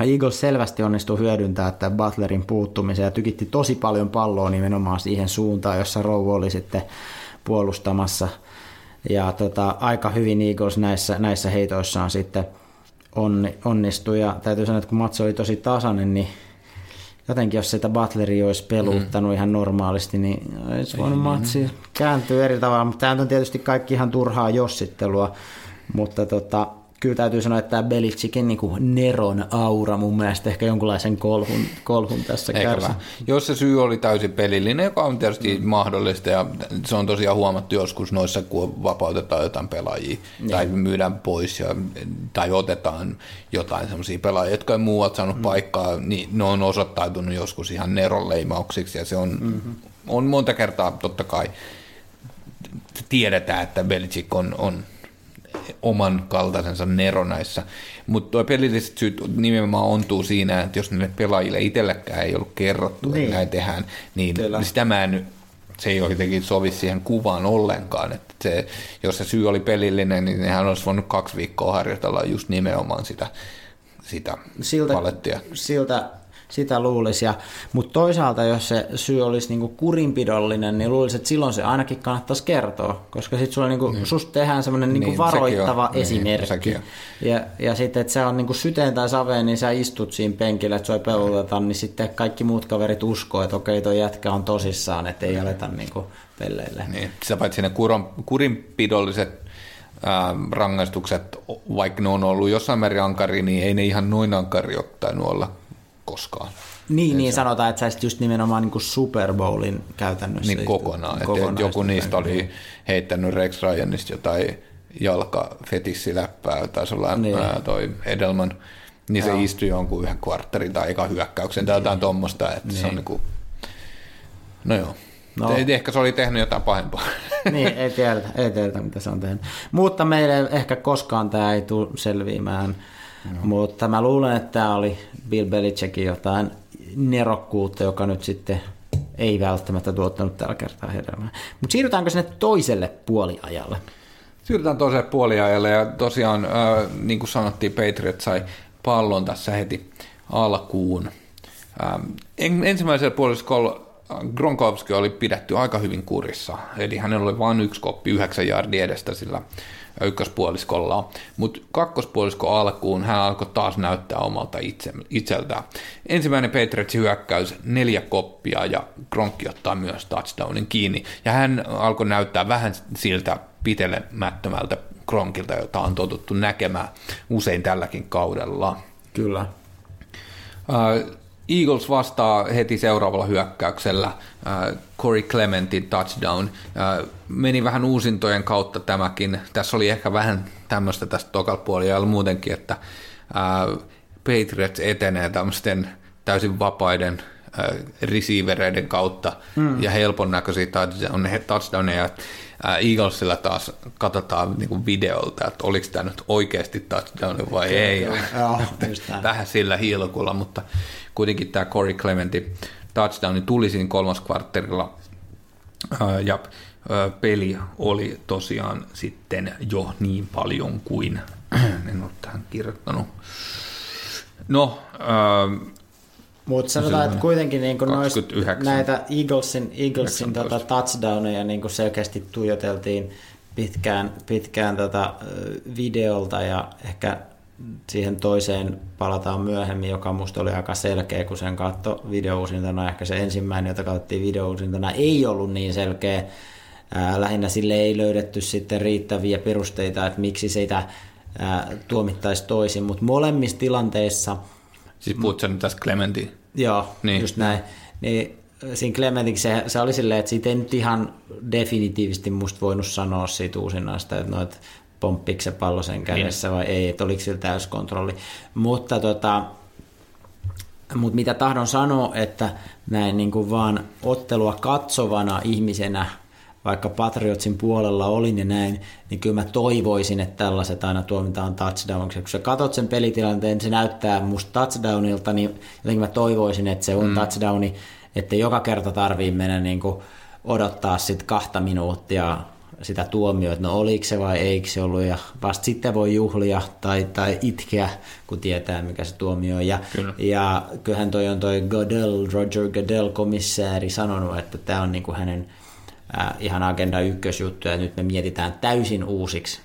Eagles selvästi onnistui hyödyntämään tämän Butlerin puuttumisen ja tykitti tosi paljon palloa nimenomaan siihen suuntaan, jossa Rouva oli sitten puolustamassa. Ja tota, aika hyvin Eagles näissä, näissä heitoissaan sitten onni, onnistui. Ja täytyy sanoa, että kun matso oli tosi tasainen, niin jotenkin jos sitä Butleria olisi peluttanut mm. ihan normaalisti, niin olisi voinut matsi kääntyä eri tavalla. Mutta tämä on tietysti kaikki ihan turhaa jossittelua, mutta tota, kyllä täytyy sanoa, että tämä Belichickin niin Neron aura mun mielestä ehkä jonkunlaisen kolhun, kolhun tässä kärsi. Jos se syy oli täysin pelillinen, joka on tietysti mm. mahdollista ja se on tosiaan huomattu joskus noissa, kun vapautetaan jotain pelaajia niin. tai myydään pois ja, tai otetaan jotain sellaisia pelaajia, jotka ei muualta saanut mm. paikkaa, niin ne on osoittautunut joskus ihan Neron leimauksiksi ja se on, mm-hmm. on monta kertaa totta kai tiedetään, että Belichick on, on oman kaltaisensa nero näissä. Mutta tuo pelilliset syyt nimenomaan ontuu siinä, että jos niille pelaajille itselläkään ei ollut kerrottu, niin. että näin tehdään, niin Kyllä. sitä mä en, se ei jotenkin sovi siihen kuvaan ollenkaan. Että se, jos se syy oli pelillinen, niin hän olisi voinut kaksi viikkoa harjoitella just nimenomaan sitä, sitä siltä, palettia. Siltä sitä luulisi. Mutta toisaalta, jos se syy olisi niinku kurinpidollinen, niin luulisi, että silloin se ainakin kannattaisi kertoa, koska sitten sulla niinku, mm. susta tehdään semmoinen niinku niin, varoittava on, esimerkki. Niin, ja, ja sitten, että se on niinku syteen tai saveen, niin sä istut siinä penkillä, että sua peluteta, niin sitten kaikki muut kaverit uskoo, että okei, toi jätkä on tosissaan, että ei aleta niinku pelleille. Niin, sitä paitsi ne kurinpidolliset rangaistukset, vaikka ne on ollut jossain määrin ankari, niin ei ne ihan noin ankari ottanut olla koskaan. Niin, niin se... sanotaan, että sä just nimenomaan niin kuin Super Bowlin käytännössä. Niin kokonaan, että joku niistä oli heittänyt Rex Ryanista jotain jalkafetissiläppää, taisi olla niin. ää, toi Edelman, niin Joo. se istui jonkun yhden kvartterin tai eka hyökkäyksen tai jotain tuommoista, että niin. se on niin kuin, no joo. No. Ehkä se oli tehnyt jotain pahempaa. Niin, ei tiedetä, ei tiedetä mitä se on tehnyt. Mutta meille ehkä koskaan tämä ei tule selviämään No. Mutta mä luulen, että tämä oli Bill Belichickin jotain nerokkuutta, joka nyt sitten ei välttämättä tuottanut tällä kertaa hedelmää. Mutta siirrytäänkö sinne toiselle puoliajalle? Siirrytään toiselle puoliajalle ja tosiaan, äh, niin kuin sanottiin, Patriot sai pallon tässä heti alkuun. Ähm, ensimmäisellä puoliskolla Gronkowski oli pidetty aika hyvin kurissa, eli hänellä oli vain yksi koppi yhdeksän jardia edestä sillä ykköspuoliskolla. Mutta kakkospuolisko alkuun hän alkoi taas näyttää omalta itse, itseltään. Ensimmäinen Patriotsin hyökkäys, neljä koppia ja Kronkki ottaa myös touchdownin kiinni. Ja hän alkoi näyttää vähän siltä pitelemättömältä Kronkilta, jota on totuttu näkemään usein tälläkin kaudella. Kyllä. Uh, Eagles vastaa heti seuraavalla hyökkäyksellä Corey Clementin touchdown. Uh, meni vähän uusintojen kautta tämäkin. Tässä oli ehkä vähän tämmöistä tästä tokal puolella muutenkin, että uh, Patriots etenee tämmöisten täysin vapaiden receivereiden kautta mm. ja helpon näköisiä touchdowneja. Eaglesilla taas katsotaan niin kuin videolta, että oliko tämä nyt oikeasti touchdown vai Kyllä, ei. Joo, vähän sillä hiilokulla, mutta kuitenkin tämä Corey Clementin touchdowni tuli siinä kolmas kvartterilla ja peli oli tosiaan sitten jo niin paljon kuin, en ole tähän kirjoittanut. No, Mutta sanotaan, että kuitenkin niin 29. näitä Eaglesin, Eaglesin 19. tota touchdowneja niin selkeästi tuijoteltiin pitkään, pitkään tota, videolta ja ehkä siihen toiseen palataan myöhemmin, joka musta oli aika selkeä, kun sen katto videousintana. Ehkä se ensimmäinen, jota katsottiin videousintana, ei ollut niin selkeä. Ää, lähinnä sille ei löydetty sitten riittäviä perusteita, että miksi sitä tuomittaisi toisin, mutta molemmissa tilanteissa – Siis puhut sä nyt tästä Clementin? Joo, Niin. just näin. Niin siinä Clementiksi se, se oli silleen, että siitä ei nyt ihan definitiivisesti musta voinut sanoa siitä uusinnasta, että noit pomppiko se pallo sen kädessä vai ei, että oliko sillä täyskontrolli. Mutta tota, mutta mitä tahdon sanoa, että näin niin kuin vaan ottelua katsovana ihmisenä, vaikka Patriotsin puolella olin ja näin, niin kyllä mä toivoisin, että tällaiset aina tuomitaan touchdowniksi. Kun sä katot sen pelitilanteen, se näyttää musta touchdownilta, niin jotenkin mä toivoisin, että se on mm. touchdowni, että joka kerta tarvii mennä niin kuin odottaa sit kahta minuuttia sitä tuomioa, että no oliko se vai eikö se ollut, ja vasta sitten voi juhlia tai, tai itkeä, kun tietää, mikä se tuomio on. Ja, Kyllä. ja kyllähän toi on toi Goodell, Roger Goodell, komissaari, sanonut, että tämä on niinku hänen äh, ihan agenda ykkösjuttu, ja nyt me mietitään täysin uusiksi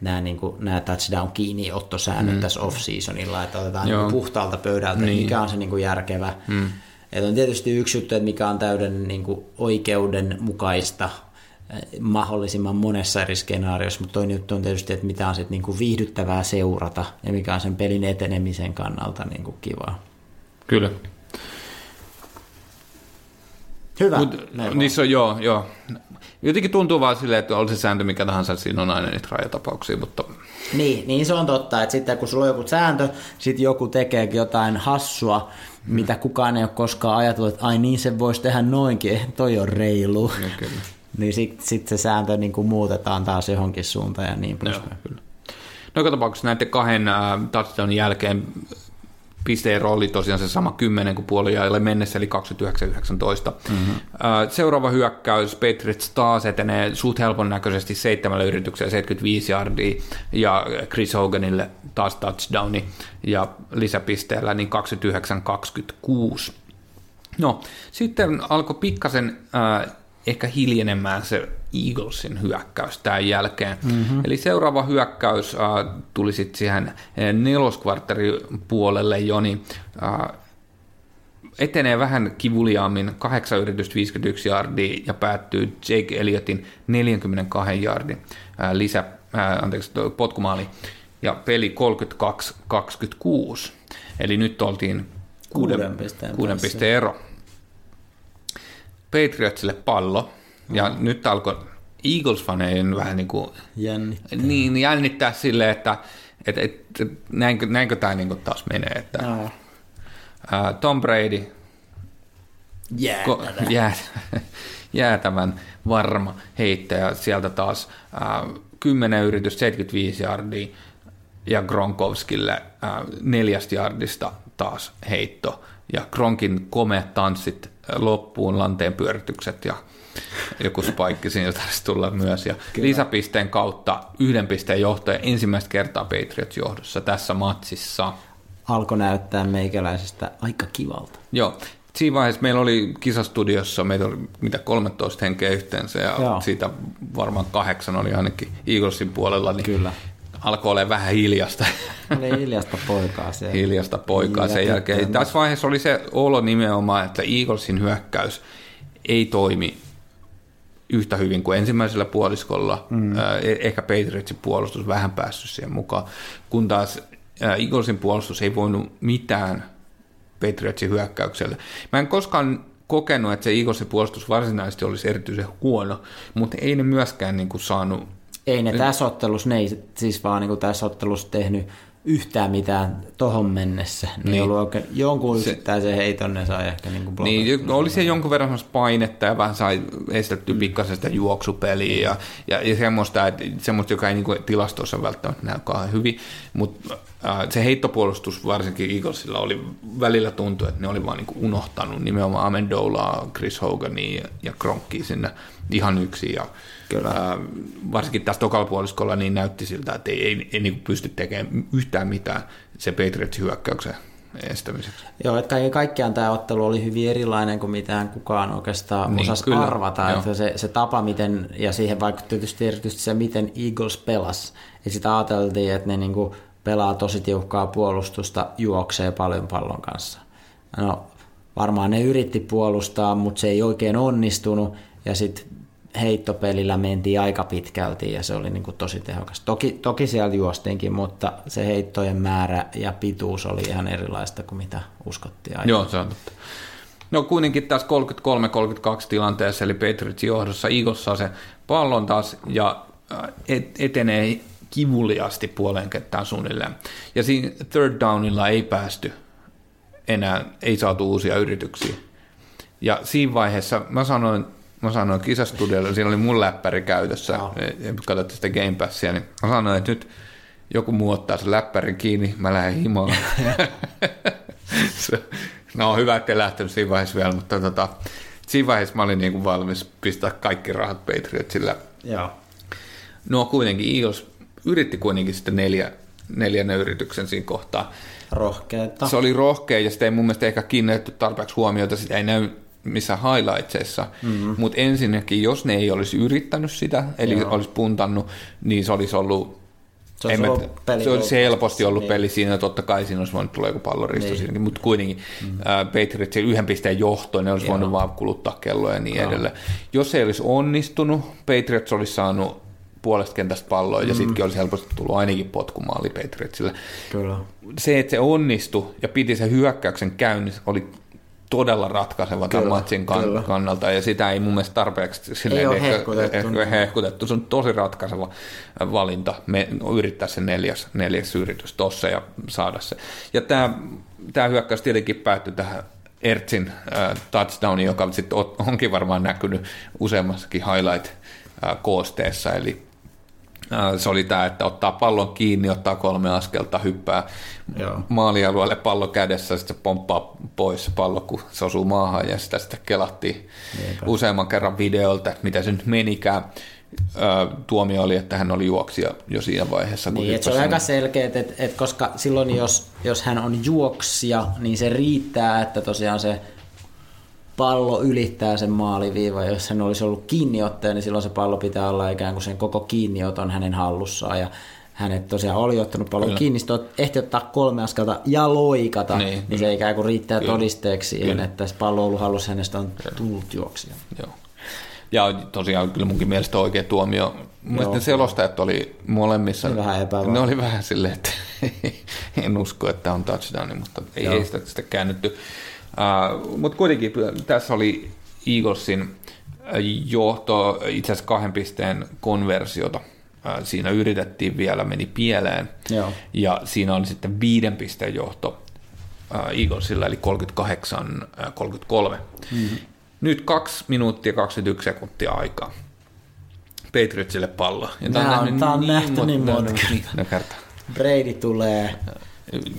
nämä, niinku, nämä touchdown kiinniottosäännöt mm. tässä off-seasonilla, että otetaan Joo. niinku puhtaalta pöydältä, Niin. niin. mikä on se niinku järkevä. Mm. Et on tietysti yksi juttu, että mikä on täyden niinku oikeudenmukaista eh, mahdollisimman monessa eri skenaariossa, mutta toinen juttu on tietysti, että mitä on sit niinku viihdyttävää seurata ja mikä on sen pelin etenemisen kannalta niinku kivaa. Kyllä. Hyvä. Mut, niissä on, joo, joo. Jotenkin tuntuu vaan silleen, että oli se sääntö mikä tahansa, siinä on aina niitä rajatapauksia, mutta Niin, niin se on totta, että sitten kun sulla on joku sääntö, sitten joku tekee jotain hassua, Hmm. mitä kukaan ei ole koskaan ajatellut, että ai niin se voisi tehdä noinkin, toi on reilu. Niin, kyllä. Niin sitten sit se sääntö niin kuin muutetaan taas johonkin suuntaan ja niin poispäin. kyllä. No joka tapauksessa näiden kahden äh, touchdownin jälkeen pisteero oli tosiaan se sama 10 kuin puoliajalle mennessä, eli 29-19. Mm-hmm. Seuraava hyökkäys, Patriots taas etenee suht helpon näköisesti seitsemällä yrityksellä 75 yardia, ja Chris Hoganille taas touchdowni, ja lisäpisteellä niin 29-26. No, sitten alkoi pikkasen äh, ehkä hiljenemään se Eaglesin hyökkäys tämän jälkeen. Mm-hmm. Eli seuraava hyökkäys äh, tuli sitten siihen äh, neloskvartterin puolelle jo, niin äh, etenee vähän kivuliaammin, 8 yritystä 51 yardia ja päättyy Jake Elliotin 42 yardin äh, lisä, äh, anteeksi, potkumaali ja peli 32-26. Eli nyt oltiin kuuden, Kuuden pisteen kuuden pisteen ero. Patriotsille pallo, ja mm. nyt alkoi Eagles-faneiden vähän niin kuin Jännittää. niin jännittää silleen, että et, et, näinkö, näinkö tämä niin taas menee, että Joo. ää, Tom Brady Jää. ko, jää, jäätävän varma heittäjä, sieltä taas ää, 10 yritys 75 yardia ja Gronkowskille ää, neljästä yardista taas heitto ja Gronkin komeat tanssit loppuun, lanteen pyöritykset ja joku spaikki siinä taisi tulla myös. Ja lisäpisteen kautta yhden pisteen johtaja ensimmäistä kertaa Patriots johdossa tässä matsissa. Alkoi näyttää meikäläisestä aika kivalta. Joo, siinä vaiheessa meillä oli kisastudiossa, meitä oli mitä 13 henkeä yhteensä ja Joo. siitä varmaan kahdeksan oli ainakin Eaglesin puolella, niin Kyllä. Alkoi olla vähän hiljasta, Oli hiljasta poikaa siellä. hiljasta poikaa sen jälkeen. tyttöä Tässä vaiheessa oli se olo nimenomaan, että Eaglesin hyökkäys ei toimi yhtä hyvin kuin ensimmäisellä puoliskolla. Mm. Ehkä Patriotsin puolustus vähän päässyt siihen mukaan, kun taas Eaglesin puolustus ei voinut mitään Patriotsin hyökkäykselle. Mä en koskaan kokenut, että se Eaglesin puolustus varsinaisesti olisi erityisen huono, mutta ei ne myöskään niin kuin saanut Ei ne tässä ottelussa, ne ei siis vaan niin tässä ottelussa tehnyt yhtään mitään tohon mennessä. Ne Niin. niin. ollut oikein, jonkun Se- yksittäisen heiton ne sai ehkä niin kuin Niin, oli se jonkun verran semmoista painetta ja vähän sai estettyä mm. pikkasen sitä juoksupeliä ja, ja, ja semmoista, että, semmoista, joka ei niin kuin, tilastossa välttämättä näy kauhean hyvin, mutta äh, se heittopuolustus varsinkin Eaglesilla oli välillä tuntui, että ne oli vaan niin kuin unohtanut nimenomaan Amendolaa, Chris Hogania ja, ja Gronkia sinne ihan yksin ja Kyllä. Äh, varsinkin tässä tokalla puoliskolla niin näytti siltä, että ei, ei, ei niin kuin pysty tekemään yhtään mitään se Patriotsin hyökkäyksen estämiseksi. Joo, että kaiken kaikkiaan tämä ottelu oli hyvin erilainen kuin mitään kukaan oikeastaan Niin, niin, osasi kyllä, arvata. joo. Että se, se tapa, miten, ja siihen vaikutti tietysti erityisesti se, miten Eagles pelas. Ja sitä ajateltiin, että ne niinku pelaa tosi tiukkaa puolustusta, juoksee paljon pallon kanssa. No, varmaan ne yritti puolustaa, mutta se ei oikein onnistunut, ja sitten heittopelillä mentiin aika pitkälti ja se oli niin kuin tosi tehokas. Toki, toki siellä juostiinkin, mutta se heittojen määrä ja pituus oli ihan erilaista kuin mitä uskottiin aiemmin. Joo, se on totta. No kuitenkin tässä 33-32 tilanteessa, eli Patriots johdossa, saa se pallon taas ja äh, et- etenee kivuliasti puoleen kenttään suunnilleen. Ja siinä third downilla ei päästy enää, ei saatu uusia yrityksiä. Ja siinä vaiheessa mä sanoin, mä sanoin kisastudiolla, siinä oli mun läppäri käytössä, ja katsottiin sitä Game Passia, niin mä sanoin, että nyt joku muu ottaa sen läppärin kiinni, mä lähden himaan. Se- no hyvä, ettei lähtenyt siinä vaiheessa vielä, mutta tota, siinä vaiheessa mä olin niin kuin valmis pistää kaikki rahat Patriotsille. Joo. No kuitenkin Eagles yritti kuitenkin sitten neljä, neljännen yrityksen siinä kohtaa. Rohkeeta. Se oli rohkea ja sitä ei mun mielestä ehkä kiinnitetty tarpeeksi huomiota, sitä ei näy missään highlightsissa, mm-hmm. mutta ensinnäkin, jos ne ei olisi yrittänyt sitä, eli Joo. olisi puntannut, niin se olisi ollut Se olisi ollut peli se olisi helposti ollut niin. peli siinä, totta kai siinä olisi voinut tulla joku palloristo niin. Siinäkin, mutta kuitenkin mm. äh, Patriots yhden pisteen johtoon, ne olisi Joo. voinut vaan kuluttaa kelloa ja niin edelleen. Jos se ei olisi onnistunut, Patriots olisi saanut puolesta kentästä palloa ja sittenkin olisi helposti tullut ainakin potkumaali Patriotsille. Kyllä. Se, että se onnistui ja piti sen hyökkäyksen käynnissä, oli todella ratkaiseva tämän Kyllä, matsin kan- kyllä. kannalta, ja sitä ei mun mielestä tarpeeksi silleen ole ehkä- hehkutettu. ehkä hehkutettu. Se on tosi ratkaiseva valinta, me yrittää se neljäs, neljäs yritys tossa ja saada se. Ja tämä, tämä hyökkäys tietenkin päättyi tähän Ertsin äh, touchdowniin, joka sitten onkin varmaan näkynyt useammassakin highlight-koosteessa, eli äh, se oli tämä, että ottaa pallon kiinni, ottaa kolme askelta, hyppää Joo. maalialueelle pallo kädessä, sitten se pomppaa pois pallo, kun se osuu maahan, ja sitä sitten kelattiin Niinpä. useamman kerran videolta, että mitä se nyt menikään. Ö, tuomio oli, että hän oli juoksija jo siinä vaiheessa. Kun Niin, että se on aika selkeä, että, että koska silloin jos, jos hän on juoksija, niin se riittää, että tosiaan se pallo ylittää sen maaliviivan. Jos hän olisi ollut kiinniottaja, niin silloin se pallo pitää olla ikään kuin sen koko kiinnioton hänen hallussaan. Ja hänet tosiaan oli ottanut pallon Kyllä. kiinni, sitten ehti ottaa kolme askelta ja loikata, Niin, niin, niin se ikään kuin riittää Kyllä. todisteeksi siihen, Kyllä. että se pallo on ollut hallussa hänestä on tullut juoksija. Joo. Ja tosiaan kyllä munkin mielestä oikea tuomio. Mun mielestä Joo. ne selostajat oli molemmissa. Ne vähän epävarma. Ne oli vähän silleen, että en usko, että on touchdown, mutta ei, Joo. ei sitä, sitä käännytty. Uh, mutta kuitenkin tässä oli Eaglesin äh, johto itse asiassa kahden pisteen konversiota. Uh, siinä yritettiin vielä, meni pieleen. Joo. Ja siinä oli sitten viiden pisteen johto äh, Eaglesilla, eli 38-33. Mm-hmm. Nyt 2 minuuttia 21 sekuntia aikaa. Patriotsille pallo. Ja Nää on- tää on nähty niin monta- Niin, kertaa. Brady tulee,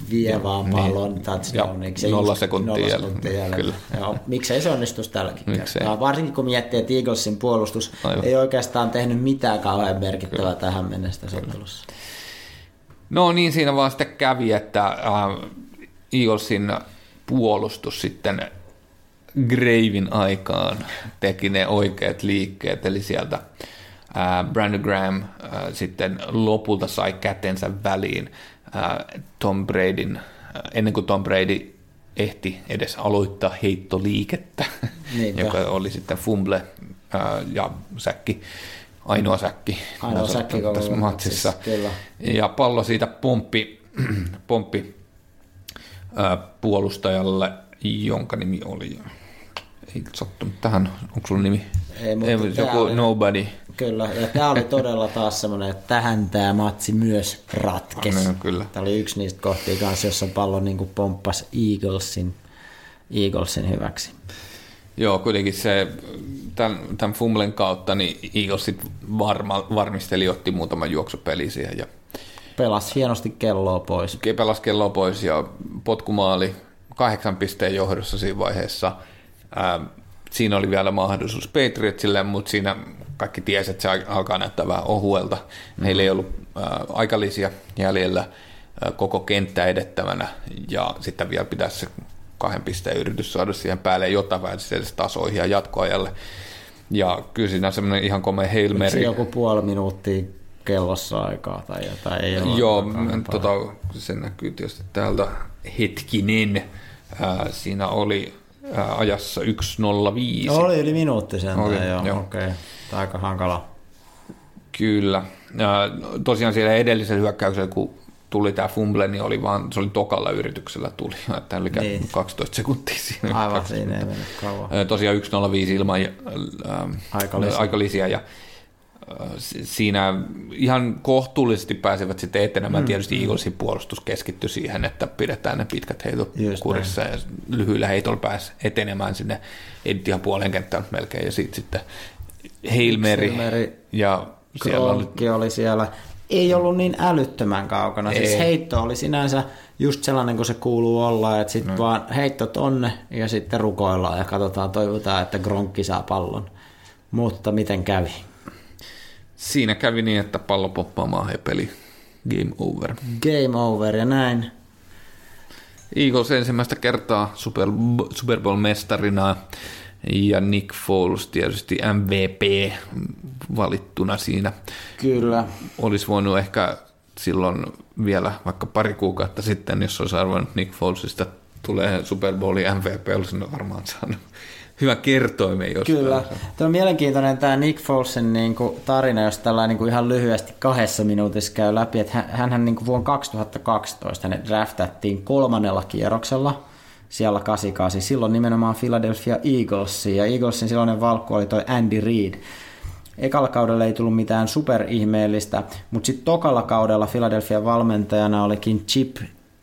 vie vaan Niin. pallon touchdowniksi. Nolla sekuntia nolla jäljellä. sekuntia jäljellä. Kyllä. Joo, miksei se onnistuisi tälläkin kertaa. Varsinkin kun miettii, että Eaglesin puolustus Aivan. ei oikeastaan tehnyt mitään kauhean merkittävää tähän mennessä tässä ottelussa. No niin, siinä vaan sitten kävi, että äh, Eaglesin puolustus sitten Gravin aikaan teki ne oikeat liikkeet, eli sieltä äh, Brandon Graham äh, sitten lopulta sai kätensä väliin Tom Bradyn, ennen kuin Tom Brady ehti edes aloittaa heittoliikettä, Niinpä. joka oli sitten fumble ja säkki, ainoa säkki, Ainoa tässä- säkki tässä matsissa. matsissa, kyllä. Ja pallo siitä pomppi, pomppi puolustajalle, jonka nimi oli, ei sattunut tähän, onko sulla nimi? Ei, mutta joku tää oli- nobody. Kyllä, ja tämä oli todella taas semmoinen, että tähän tämä matsi myös ratkesi. No, kyllä. Tämä oli yksi niistä kohtia kanssa, jossa pallo niin kuin pomppasi Eaglesin, Eaglesin hyväksi. Joo, kuitenkin se, tämän, tämän Fumblen kautta niin Eagles sit varma, varmisteli, otti muutaman juoksupeli siihen ja Pelasi hienosti kelloa pois. pelasi kelloa pois ja potkumaali kahdeksan pisteen johdossa siinä vaiheessa. Ää, siinä oli vielä mahdollisuus Patriotsille, mutta siinä kaikki tiesi, että se alkaa näyttää vähän ohuelta. Meillä ei ollut ää, aikalisia jäljellä. ö, koko kenttä edettävänä ja sitten vielä pitäisi se kahden pisteen yritys saada siihen päälle, jotta pääsisi edes tasoihin ja jatkoajalle. Ja kyllä siinä on semmoinen ihan komea Hail Se Mary. joku puoli minuuttia kellossa aikaa tai jotain. Ei ole Joo, kauhean tota, se näkyy tietysti täältä hetkinen. Ää, siinä oli ajassa 1.05. Oli yli minuutti sen, Oli, joo, joo. okei. Tämä aika hankala. Kyllä. Ää, tosiaan siellä edellisellä hyökkäyksellä, kun tuli tämä fumble, niin oli vaan, se oli tokalla yrityksellä tuli, että oli Niin. niin. 12 sekuntia siinä. Aivan, siinä ei mennyt kauan. Tosiaan 1.05 ilman Aikalisiä. aikalisiä ja siinä ihan kohtuullisesti pääsevät sitten etenemään. Mm. Tietysti Eaglesin puolustus keskittyi siihen, että pidetään ne pitkät heitot Just kurissa ja lyhyillä heitolla pääsi etenemään sinne, ei nyt ihan puolen kenttään melkein, ja sitten sitten Hail Mary. ja siellä oli oli siellä. Ei ollut niin älyttömän kaukana. Ei. Siis Ei. heitto oli sinänsä just sellainen kuin se kuuluu olla, että sitten no. vaan heitto tonne ja sitten rukoillaan ja katsotaan, toivotaan, että Gronkki saa pallon. Mutta miten kävi? Siinä kävi niin, että pallo poppaamaan ja peli game over. Game over ja näin. Eagles ensimmäistä kertaa Super, Super Bowl-mestarina ja Nick Foles tietysti MVP valittuna siinä. Kyllä. Olisi voinut ehkä silloin vielä vaikka pari kuukautta sitten, jos olisi arvannut Nick Folesista tulee Super Bowlin MVP, olisi varmaan saanut hyvä kertoimen jostain. Kyllä. Tuo on mielenkiintoinen tämä Nick Folesin niin kuin, tarina, jos tällä niin kuin ihan lyhyesti kahdessa minuutissa käy läpi. Että hän, hänhän niin kuin vuonna 2012 hänet draftattiin kolmannella kierroksella siellä 88. Silloin nimenomaan Philadelphia Eaglesin ja Eaglesin silloinen valkku oli toi Andy Reid. Ekalla kaudella ei tullut mitään superihmeellistä, mutta sitten tokalla kaudella Philadelphia valmentajana olikin Chip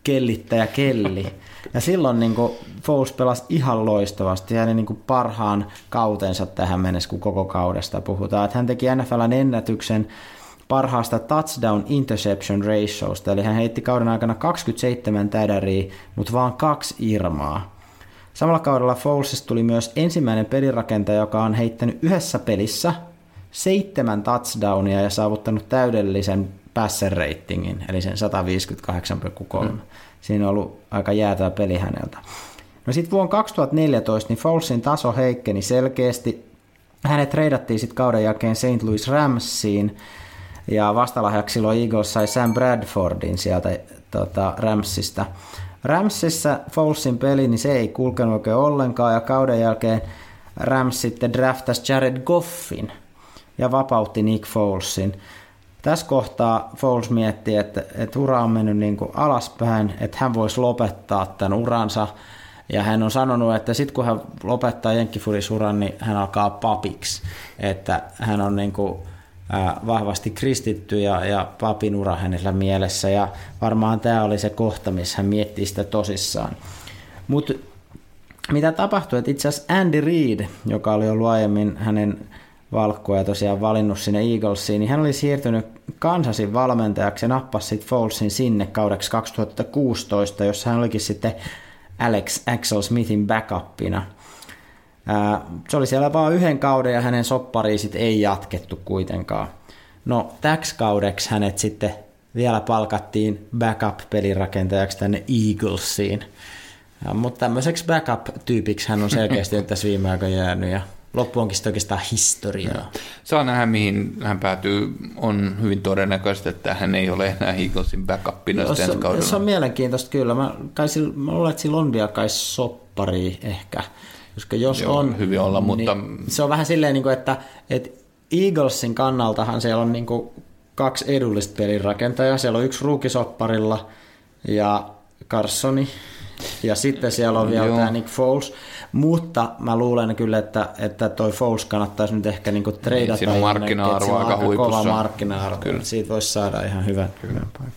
Kellittäjä Kelli. Ja silloin niin kuin Foles pelasi ihan loistavasti, hänen niin parhaan kautensa tähän mennessä, kun koko kaudesta puhutaan. Että hän teki NFLn ennätyksen parhaasta touchdown interception ratiosta, eli hän heitti kauden aikana 27 tädäriä, mutta vaan kaksi irmaa. Samalla kaudella Folesista tuli myös ensimmäinen pelirakentaja, joka on heittänyt yhdessä pelissä seitsemän touchdownia ja saavuttanut täydellisen passer ratingin, eli sen 158,3. Mm. Siinä on ollut aika jäätävä peli häneltä. No sitten vuonna 2014 niin Folesin taso heikkeni selkeästi. Hänet treidattiin sitten kauden jälkeen St. Louis Ramsiin, ja vastalahjaksi silloin Eagles sai Sam Bradfordin sieltä tota, Ramsista. Ramsissa Folesin peli, niin se ei kulkenut oikein ollenkaan, ja kauden jälkeen Rams sitten draftasi Jared Goffin ja vapautti Nick Folesin. Tässä kohtaa Foles mietti, että, että ura on mennyt niin kuin alaspäin, että hän voisi lopettaa tämän uransa. Ja hän on sanonut, että sitten kun hän lopettaa jenkkifurisuran, niin hän alkaa papiksi. Että hän on niin kuin, vahvasti kristitty ja, ja papin ura hänellä mielessä. Ja varmaan tämä oli se kohta, missä hän miettii sitä tosissaan. Mutta mitä tapahtui, että itse asiassa Andy Reid, joka oli ollut aiemmin hänen valkkoja tosiaan valinnut sinne Eaglesiin, niin hän oli siirtynyt Kansasin valmentajaksi ja nappasi sitten Folesin sinne kaudeksi 2016, jossa hän olikin sitten Alex Axel Smithin backupina. Se oli siellä vain yhden kauden ja hänen soppariin sit ei jatkettu kuitenkaan. No täksi kaudeksi hänet sitten vielä palkattiin backup-pelirakentajaksi tänne Eaglesiin. Mutta tämmöiseksi backup-tyypiksi hän on selkeästi tässä viime aikoina jäänyt ja loppu onkin sitten oikeastaan historiaa. Saa nähdä, mihin hän päätyy. On hyvin todennäköistä, että hän ei ole enää Eaglesin backupina sitten ensi kaudella. se on mielenkiintoista kyllä. Mä, kai mä luulen, että sillä on vielä kai soppari ehkä. Koska jos Joo, on, hyvin olla, mutta- niin se on vähän silleen, niin kuin, että, että Eaglesin kannaltahan siellä on niin kuin kaksi edullista pelirakentajaa. Siellä on yksi ruukisopparilla ja Carsoni. Ja sitten siellä on vielä Joo. tämä Nick Foles. Mutta mä luulen kyllä, että, että toi Foles kannattaisi nyt ehkä niinku treidata. siinä on markkina-arvo on aika huipussa. kova markkina-arvo. Kyllä. Siitä voisi saada ihan hyvän, hyvän paikan.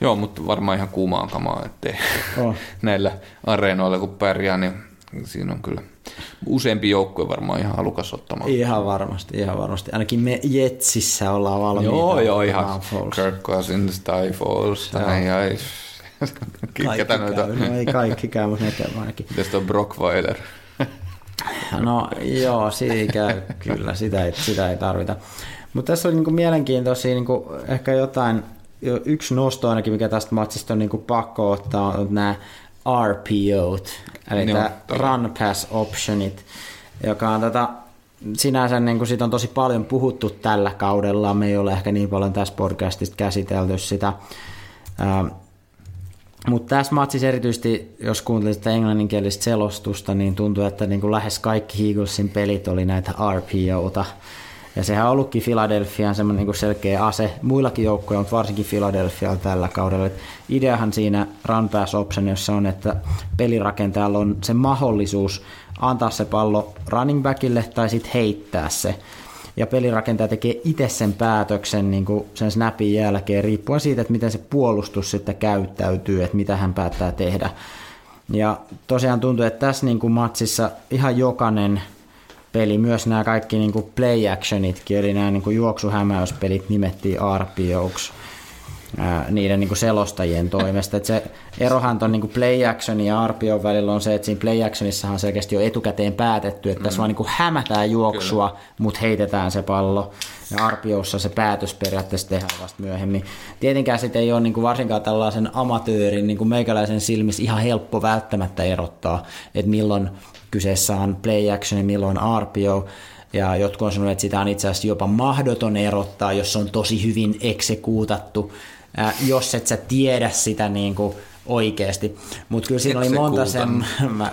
Joo, mutta varmaan ihan kuumaa kamaa, ettei Oh. näillä areenoilla kun pärjää, niin siinä on kyllä useampi joukkue varmaan ihan halukas ottamaan. Ihan varmasti, ihan varmasti. Ainakin me Jetsissä ollaan valmiita. Joo, joo, ihan. Kirk Cousins tai Foles tai ai, Kaikki noita. käy. No ei kaikki käy, mutta ne käy ainakin. Tästä on Brockweiler. No joo, siinä käy kyllä, sitä ei, sitä ei tarvita. Mutta tässä oli niinku mielenkiintoisia niinku ehkä jotain jo yksi nosto ainakin, mikä tästä matsista on niin kuin pakko ottaa, on nämä RPOt, eli Joo. tämä Run Pass Optionit, joka on tätä sinänsä niin kuin siitä on tosi paljon puhuttu tällä kaudella, me ei ole ehkä niin paljon tässä podcastista käsitelty sitä, mutta tässä matsissa erityisesti, jos kuuntelit englanninkielistä selostusta, niin tuntuu, että niin kuin lähes kaikki Eaglesin pelit oli näitä RPOta. Ja sehän on ollutkin Philadelphian semmoinen niin selkeä ase muillakin joukkoilla, mutta varsinkin Philadelphialla tällä kaudella. Et ideahan siinä run pass optionissa on, että pelirakentajalla on se mahdollisuus antaa se pallo running backille tai sitten heittää se. Ja pelirakentaja tekee itse sen päätöksen niin kuin sen snapin jälkeen, riippuen siitä, että miten se puolustus sitten käyttäytyy, että mitä hän päättää tehdä. Ja tosiaan tuntuu, että tässä niin kuin matsissa ihan jokainen peli, myös nämä kaikki niin kuin play actionitkin, eli nämä niin kuin juoksuhämäyspelit nimettiin RPOksi ää, niiden niin kuin selostajien toimesta. Et se erohan tuon niin play action ja RPO välillä on se, että siinä play actionissahan on selkeästi jo etukäteen päätetty, että tässä vaan niin kuin hämätään juoksua, mutta heitetään se pallo. Ja RPOssa se päätös periaatteessa tehdään vasta myöhemmin. Tietenkään sitten ei ole niin kuin varsinkaan tällaisen amatöörin, niin kuin meikäläisen silmissä ihan helppo välttämättä erottaa, että milloin kyseessä on play action ja milloin RPO. Ja jotkut on sanonut, että sitä on itse asiassa jopa mahdoton erottaa, jos se on tosi hyvin eksekuutattu, ää, jos et sä tiedä sitä niin kuin oikeasti. Mutta kyllä siinä oli monta sen... Mä,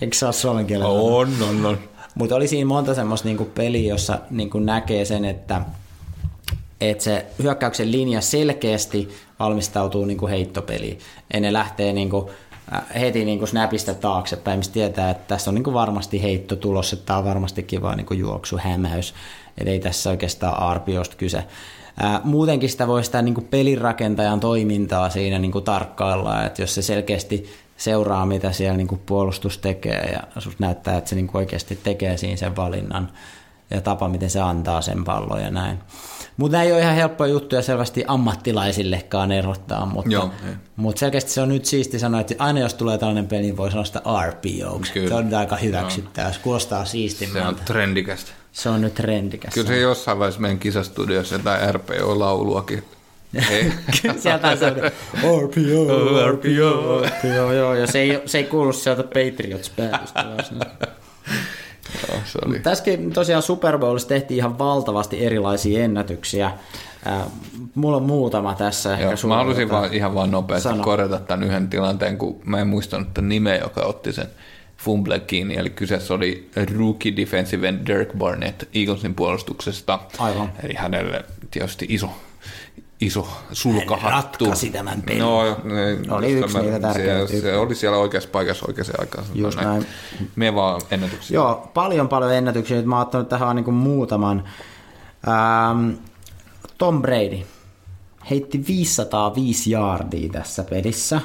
eikö se ole suomen kielellä? On, on, on. Mutta oli siinä monta semmoista niinku peliä, jossa niinku näkee sen, että, että se hyökkäyksen linja selkeästi valmistautuu niinku heittopeliin. Ja ne lähtee niinku, heti niinku snapista taaksepäin, mistä tietää, että tässä on niinku varmasti heitto tulossa, että tämä on varmastikin vaan niinku juoksuhämäys. Eli ei tässä oikeastaan RPOsta kyse. Ää, muutenkin sitä voi sitä niin pelirakentajan toimintaa siinä niin tarkkailla, että jos se selkeästi seuraa, mitä siellä niin puolustus tekee ja näyttää, että se niin oikeasti tekee siinä sen valinnan ja tapa, miten se antaa sen pallon ja näin. Mutta ei ole ihan helppoja juttuja selvästi ammattilaisillekaan erottaa, mutta, Joo, mutta selkeästi se on nyt siisti sanoa, että aina jos tulee tällainen peli, niin voi sanoa sitä RPO. Se on aika hyväksyttävää, se kuulostaa siistimmältä. Se on trendikästä. Se on nyt trendikäs. Kyllä se jossain vaiheessa meidän kisastudiossa jotain RPO-lauluakin. Sieltä se on RPO, RPO, RPO, joo, ja se ei, se ei kuulu sieltä Patriots päätöstä. Oli. Tässäkin tosiaan Super Bowlissa tehtiin ihan valtavasti erilaisia ennätyksiä. Äh, mulla on muutama tässä. Ehkä Joo, mä halusin vaan ihan vaan nopeasti Sano. korjata tämän yhden tilanteen, kun mä en muistanut tämän nimeä, joka otti sen fumble kiinni. Eli kyseessä oli rookie defensive end Dirk Barnett Eaglesin puolustuksesta. Aivan. Eli hänelle tietysti iso, iso sulkahattu. Hän ratkaisi tämän pelin. No, ei, Oli just yksi tämä- niitä tärkeitä se, se, oli siellä oikeassa paikassa oikeaan aikaan. Just näin. Me vaan ennätyksiä. Joo, paljon paljon ennätyksiä. Nyt Mä oon ottanut tähän niin muutaman. Ähm, Tom Brady heitti 505 yardia tässä pelissä,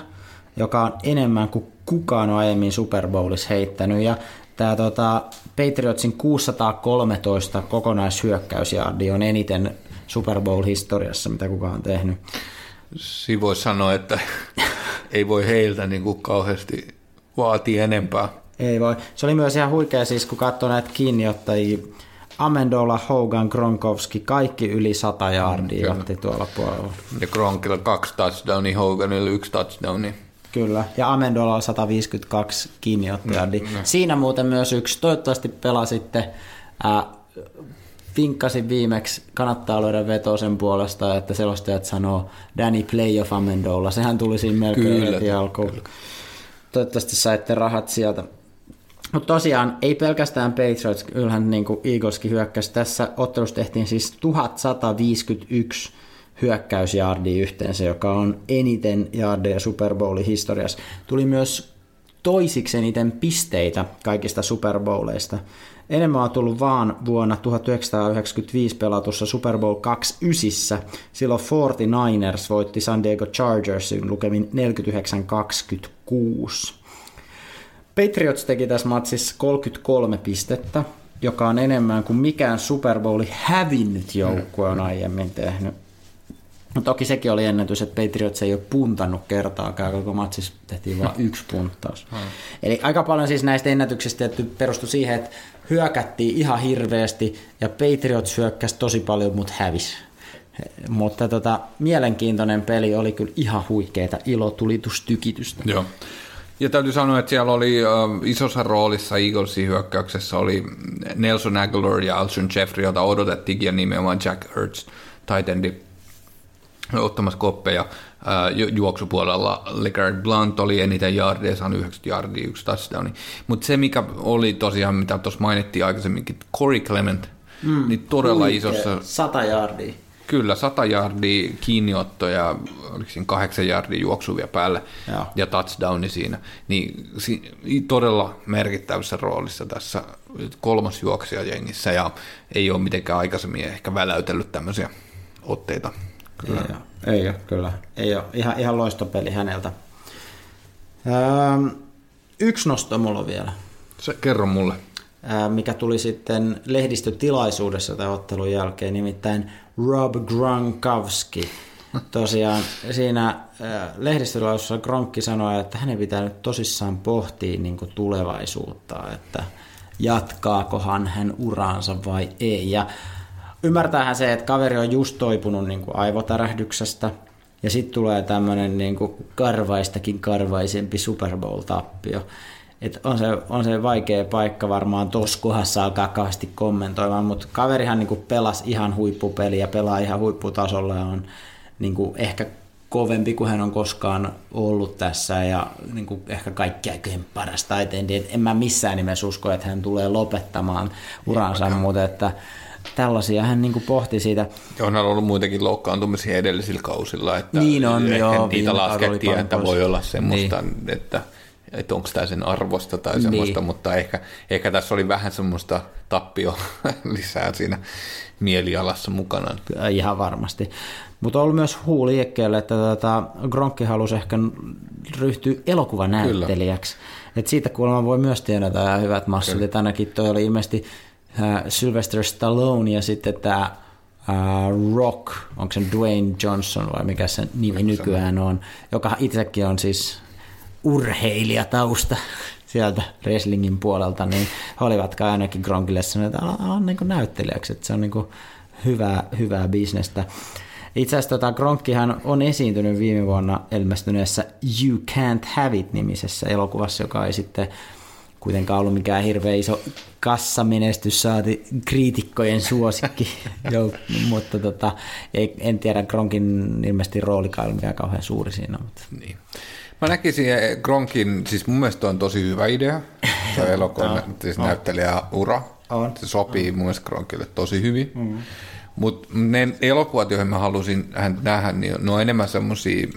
joka on enemmän kuin kukaan on aiemmin Super Bowlissa heittänyt. Ja tämä tota, Patriotsin 613 kokonaishyökkäysjardi on eniten Super Bowl-historiassa, mitä kukaan on tehnyt. Siinä voisi sanoa, että ei voi heiltä niin kuin kauheasti vaatia enempää. Ei voi. Se oli myös ihan huikea siis, kun katsoi näitä kiinniottajia. Amendola, Hogan, Gronkowski, kaikki yli 100 yardia kyllä. otti tuolla puolella. Ja Kronkilla kaksi touchdownia, Hoganilla yksi touchdowni. Kyllä, ja Amendola on 152 kiinniottajia. Siinä muuten myös yksi, toivottavasti pelasitte, ää, vinkkasin viimeksi, kannattaa löydä veto sen puolesta, että selostajat sanoo Danny Play of Amendola. Sehän tuli siinä melkein Kyllä, heti alkuun. Toivottavasti saitte rahat sieltä. Mutta tosiaan ei pelkästään Patriots, kyllähän niin kuin Eagleskin hyökkäsi. Tässä ottelussa tehtiin siis 1151 hyökkäysjardia yhteensä, joka on eniten jardeja Super Bowlin historiassa. Tuli myös toisiksi eniten pisteitä kaikista Super Bowleista. Enemmän on tullut vaan vuonna 1995 pelatussa Super Bowl 29. Silloin 49ers voitti San Diego Chargersin lukemin 49-26. Patriots teki tässä matsissa 33 pistettä, joka on enemmän kuin mikään Super Bowli hävinnyt joukkue on aiemmin tehnyt. No toki sekin oli ennätys, että Patriots ei ole puntannut kertaakaan, koko matsissa tehtiin vain yksi punttaus. Eli aika paljon siis näistä ennätyksistä perustui siihen, että hyökättiin ihan hirveästi ja Patriots hyökkäsi tosi paljon, mutta hävisi. Mutta tota, mielenkiintoinen peli oli kyllä ihan huikeeta ilotulitystykitystä. Joo. Ja täytyy sanoa, että siellä oli äh, isossa roolissa Eaglesin hyökkäyksessä oli Nelson Aguilar ja Alshon Jeffrey, jota odotettiin, ja nimenomaan Jack Hurts, tight endi, ottamassa koppeja. Ju- juoksupuolella LeGarrette Blunt oli eniten yardia, saanut 90 yardia, yksi touchdowni. Mutta se, mikä oli tosiaan, mitä tuossa mainittiin aikaisemminkin, Corey Clement, mm, niin todella Huikea, isossa, Sata jardia. Kyllä, 100 yardia kiinniottoja, oliko siinä 8 yardia juoksuvia päälle Joo. ja touchdowni siinä. Niin si- todella merkittävässä roolissa tässä kolmas juoksija jengissä ja ei ole mitenkään aikaisemmin ehkä väläytellyt tämmöisiä otteita. Kyllä. Ei ole, ei ole kyllä. Ei ole. Ihan, ihan loistopeli häneltä. Ähm, yksi nosto mulla on vielä, Se, kerro mulle. äh, mikä tuli sitten lehdistötilaisuudessa tämän ottelun jälkeen, nimittäin Rob Gronkowski. Tosiaan siinä lehdistötilaisuudessa Gronkki sanoi, että hänen pitää nyt tosissaan pohtia niin tulevaisuutta, että jatkaakohan hän uraansa vai ei. Ja ymmärtäähän se, että kaveri on just toipunut niin kuin aivotärähdyksestä, ja sitten tulee tämmöinen niin kuin karvaistakin karvaisempi Super Bowl-tappio. Et on, se, on se vaikea paikka varmaan tuossa kohdassa alkaa kauheasti kommentoimaan, mutta kaverihan niin kuin pelasi ihan huippupeliä, pelaa ihan huipputasolla ja on niin kuin ehkä kovempi kuin hän on koskaan ollut tässä ja niin kuin ehkä kaikkein paras taitendi. Et en mä missään nimessä usko, että hän tulee lopettamaan uransa, mutta että tällaisia hän niin pohti siitä. On ollut muitakin loukkaantumisia edellisillä kausilla, että Niin on, ehkä joo, niitä laskettiin, että voi olla semmoista, niin. että, että onko tämä sen arvosta tai Niin. semmoista, mutta ehkä, ehkä tässä oli vähän semmoista tappio lisää siinä mielialassa mukana. Ihan varmasti. Mutta on ollut myös huu liikkeelle, että tota, Gronkki halusi ehkä ryhtyä elokuvanäyttelijäksi. Et siitä kuulemma voi myös tienata hyvät massut. Et ainakin toi oli ilmeisesti Sylvester Stallone ja sitten tämä äh, Rock, onko se Dwayne Johnson vai mikä se nimi nykyään on, joka itsekin on siis urheilijatausta sieltä wrestlingin puolelta, niin he olivat ainakin Gronkille sanoneet, että ala, ala niin näyttelijäksi, että se on niin kuin hyvää, hyvää bisnestä. Itse asiassa tota, Gronkkihan on esiintynyt viime vuonna ilmestyneessä You Can't Have It-nimisessä elokuvassa, joka ei sitten kuitenkaan ollut mikään hirveän iso kassamenestys, saati kriitikkojen suosikki, Joo, mutta tota, ei, en tiedä, Gronkin ilmeisesti roolikaan ei mikään kauhean suuri siinä. Mutta. Niin. Mä näkisin eh, Gronkin, siis mun mielestä on tosi hyvä idea, se elokuvan siis näyttelijä ura. On. Se sopii mun mielestä Gronkille tosi hyvin. Mm. Mutta ne elokuvat, joihin mä halusin hän nähdä, niin ne on enemmän semmosia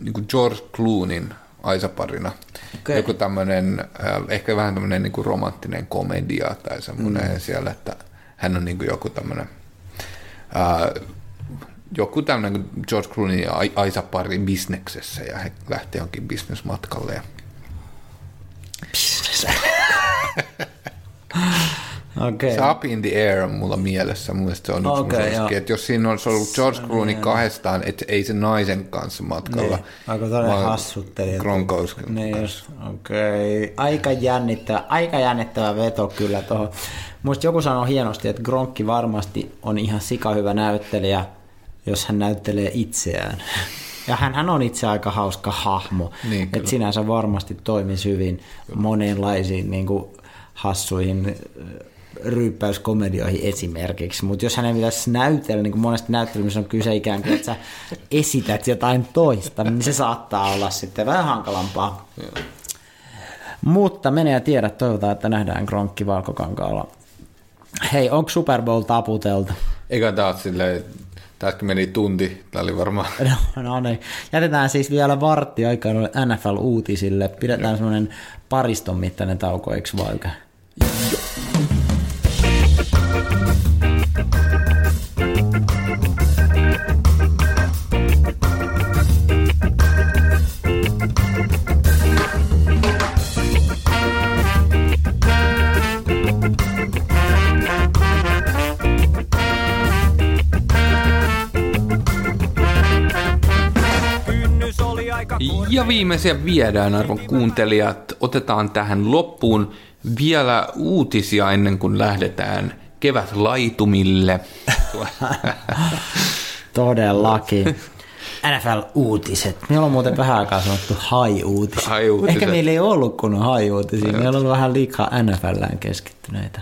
niin George Clooneyn aisaparina. Okei. Joku tämmöinen, äh, ehkä vähän tämmöinen niin kuin romanttinen komedia tai semmoinen mm. siellä, että hän on niin kuin joku tämmöinen äh, joku tämmöinen George Clooney ja Ai- Aisa-pari bisneksessä ja he lähtee jonkin bisnesmatkalle. Ja... Okei. Se Up in the Air on mulla mielessä. Mun mielestä se on yksi okay, joo. että jos siinä olisi ollut George Clooney kahdestaan, että ei se naisen kanssa matkalla. Niin. Aika todella vaan hassutteli. Gronkowskin Niin okei. Okay. Aika jännittävä, aika jännittävä veto kyllä tuohon. Muista joku sanoi hienosti, että Gronkki varmasti on ihan sikahyvä näyttelijä, jos hän näyttelee itseään. Ja hän on itse aika hauska hahmo. Niin, että sinänsä varmasti toimisi hyvin monenlaisiin niin kuin hassuihin ryyppäyskomedioihin esimerkiksi, mutta jos hänen pitäisi näytellä, niin kuin monesti näyttelymissä on kyse ikään kuin, että sä esität jotain toista, niin se saattaa olla sitten vähän hankalampaa. Mutta mene ja tiedä, toivotaan, että nähdään Gronkki valkokankaalla. Hei, onko Super Bowl taputeltu? Eikä taas silleen, tässäkin meni tunti, tämä oli varmaan No, no niin. Jätetään siis vielä vartti aikaa NFL-uutisille. Pidetään semmoinen pariston mittainen tauko, eikö vaikka? Ja viimeisiä viedään, arvon kuuntelijat. Otetaan tähän loppuun vielä uutisia ennen kuin lähdetään kevätlaitumille. Todellakin. NFL-uutiset. Meillä on muuten vähän aikaa sanottu hai-uutiset. Hai-uutiset. Ehkä meillä ei ollut kunnon hai-uutisia. Meillä on ollut vähän liikaa NFLään keskittyneitä.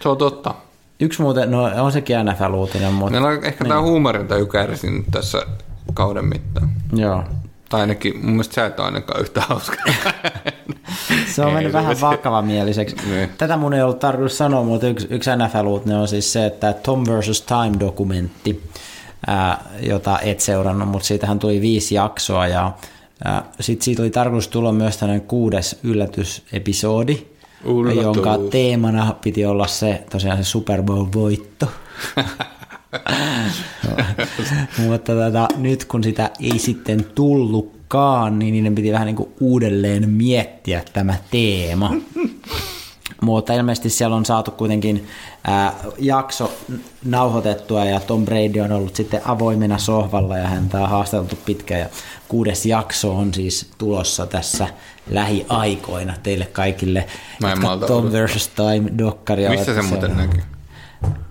Se on totta. Yksi muuten, no on sekin NFL-uutinen, mutta Meillä on ehkä tämä huumorintaju kärsinyt tässä kauden mittaan. joo. Tai ainakin, mun mielestä sä et ole ainakaan yhtä hauska. Se on Ei, mennyt se vähän on- vakavamieliseksi. Niin. Tätä mun ei ollut tarkoitus sanoa, mutta yksi, yksi NFL-uutinen on siis se, että Tom vs. Time-dokumentti, ää, jota et seurannut, mutta siitähän tuli viisi jaksoa ja sitten siitä oli tarkoitus tulla myös tämmöinen kuudes yllätysepisodi, Yllätys. jonka teemana piti olla se tosiaan se Super Bowl-voitto. Mutta tota, nyt kun sitä ei sitten tullutkaan, niin niiden piti vähän niin kuin uudelleen miettiä tämä teema. Mutta ilmeisesti siellä on saatu kuitenkin ää, jakso nauhoitettua ja Tom Brady on ollut sitten avoimena sohvalla ja häntä on haasteltu pitkään ja kuudes jakso on siis tulossa tässä lähiaikoina teille kaikille, Mä en Tom vs. Time-dokkaria Missä se muuten näkyy?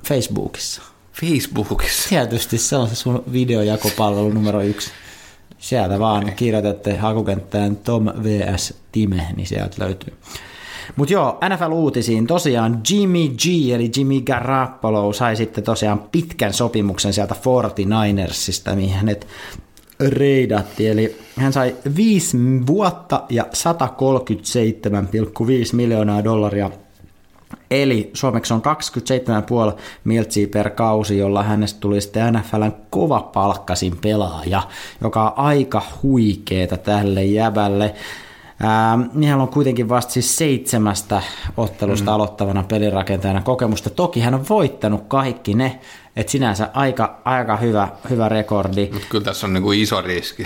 Facebookissa. Facebookissa. Tietysti se on se sun videojakopalvelu numero yksi. Sieltä vaan kirjoitatte hakukenttään Tom vs. Time, niin sieltä löytyy. Mutta joo, NFL-uutisiin tosiaan Jimmy G, eli Jimmy Garoppolo, sai sitten tosiaan pitkän sopimuksen sieltä 49ersista, mihin hänet reidattiin. Eli hän sai viisi vuotta ja 137,5 miljoonaa dollaria Eli suomeksi on 27,5 miltsiä per kausi, jolla hänestä tuli sitten NFLn kova palkkasin pelaaja, joka on aika huikeeta tälle jäbälle. Niin hän on kuitenkin vasta siis seitsemästä ottelusta mm. aloittavana pelirakentajana kokemusta. Toki hän on voittanut kaikki ne, että sinänsä aika, aika hyvä, hyvä rekordi. Mutta kyllä tässä on niinku iso riski.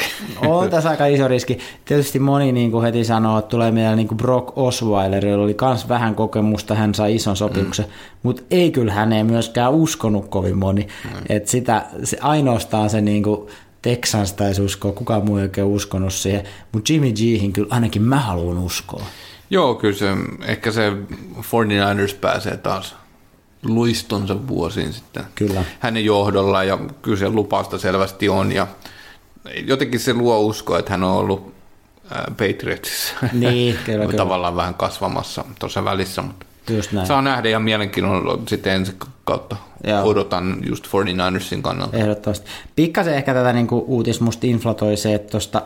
On tässä aika iso riski. Tietysti moni niin kuin heti sanoo, että tulee mieleen niin kuin Brock Osweiler, jolla oli myös vähän kokemusta, hän sai ison sopimuksen, mm. mutta ei kyllä hän ei myöskään uskonut kovin moni. Mm. Että sitä, se, ainoastaan se niin kuin Texans taisi uskoa, kukaan muu ei oikein uskonut siihen, mutta Jimmy Ghin kyllä ainakin mä haluan uskoa. Joo, kyllä se, ehkä se 49ers pääsee taas luistonsa vuosiin sitten. Kyllä. Hänen johdolla ja kyllä se lupausta selvästi on ja jotenkin se luo uskoa, että hän on ollut äh, Patriotsissa. Niin, kyllä, kyllä. Tavallaan vähän kasvamassa tuossa välissä, mutta Just näin. saa nähdä ja mielenkiinnolla sitten ensi kautta Joo. odotan just 49ersin kannalta. Ehdottomasti. Pikkasen ehkä tätä niin kuin uutis musta inflatoi se, että tuosta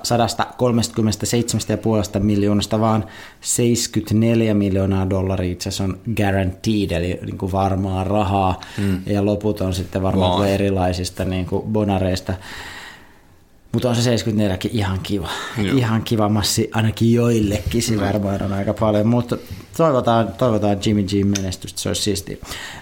137,5 miljoonasta vaan 74 miljoonaa dollaria itse asiassa on guaranteed, eli niin kuin varmaa rahaa, mm. ja loput on sitten varmaan erilaisista niin kuin bonareista. Mutta on se 74 ihan kiva. Joo. Ihan kiva massi ainakin joillekin, se varmaan on aika paljon, mutta toivotaan, toivotaan Jimmy G menestystä, se olisi siistiä.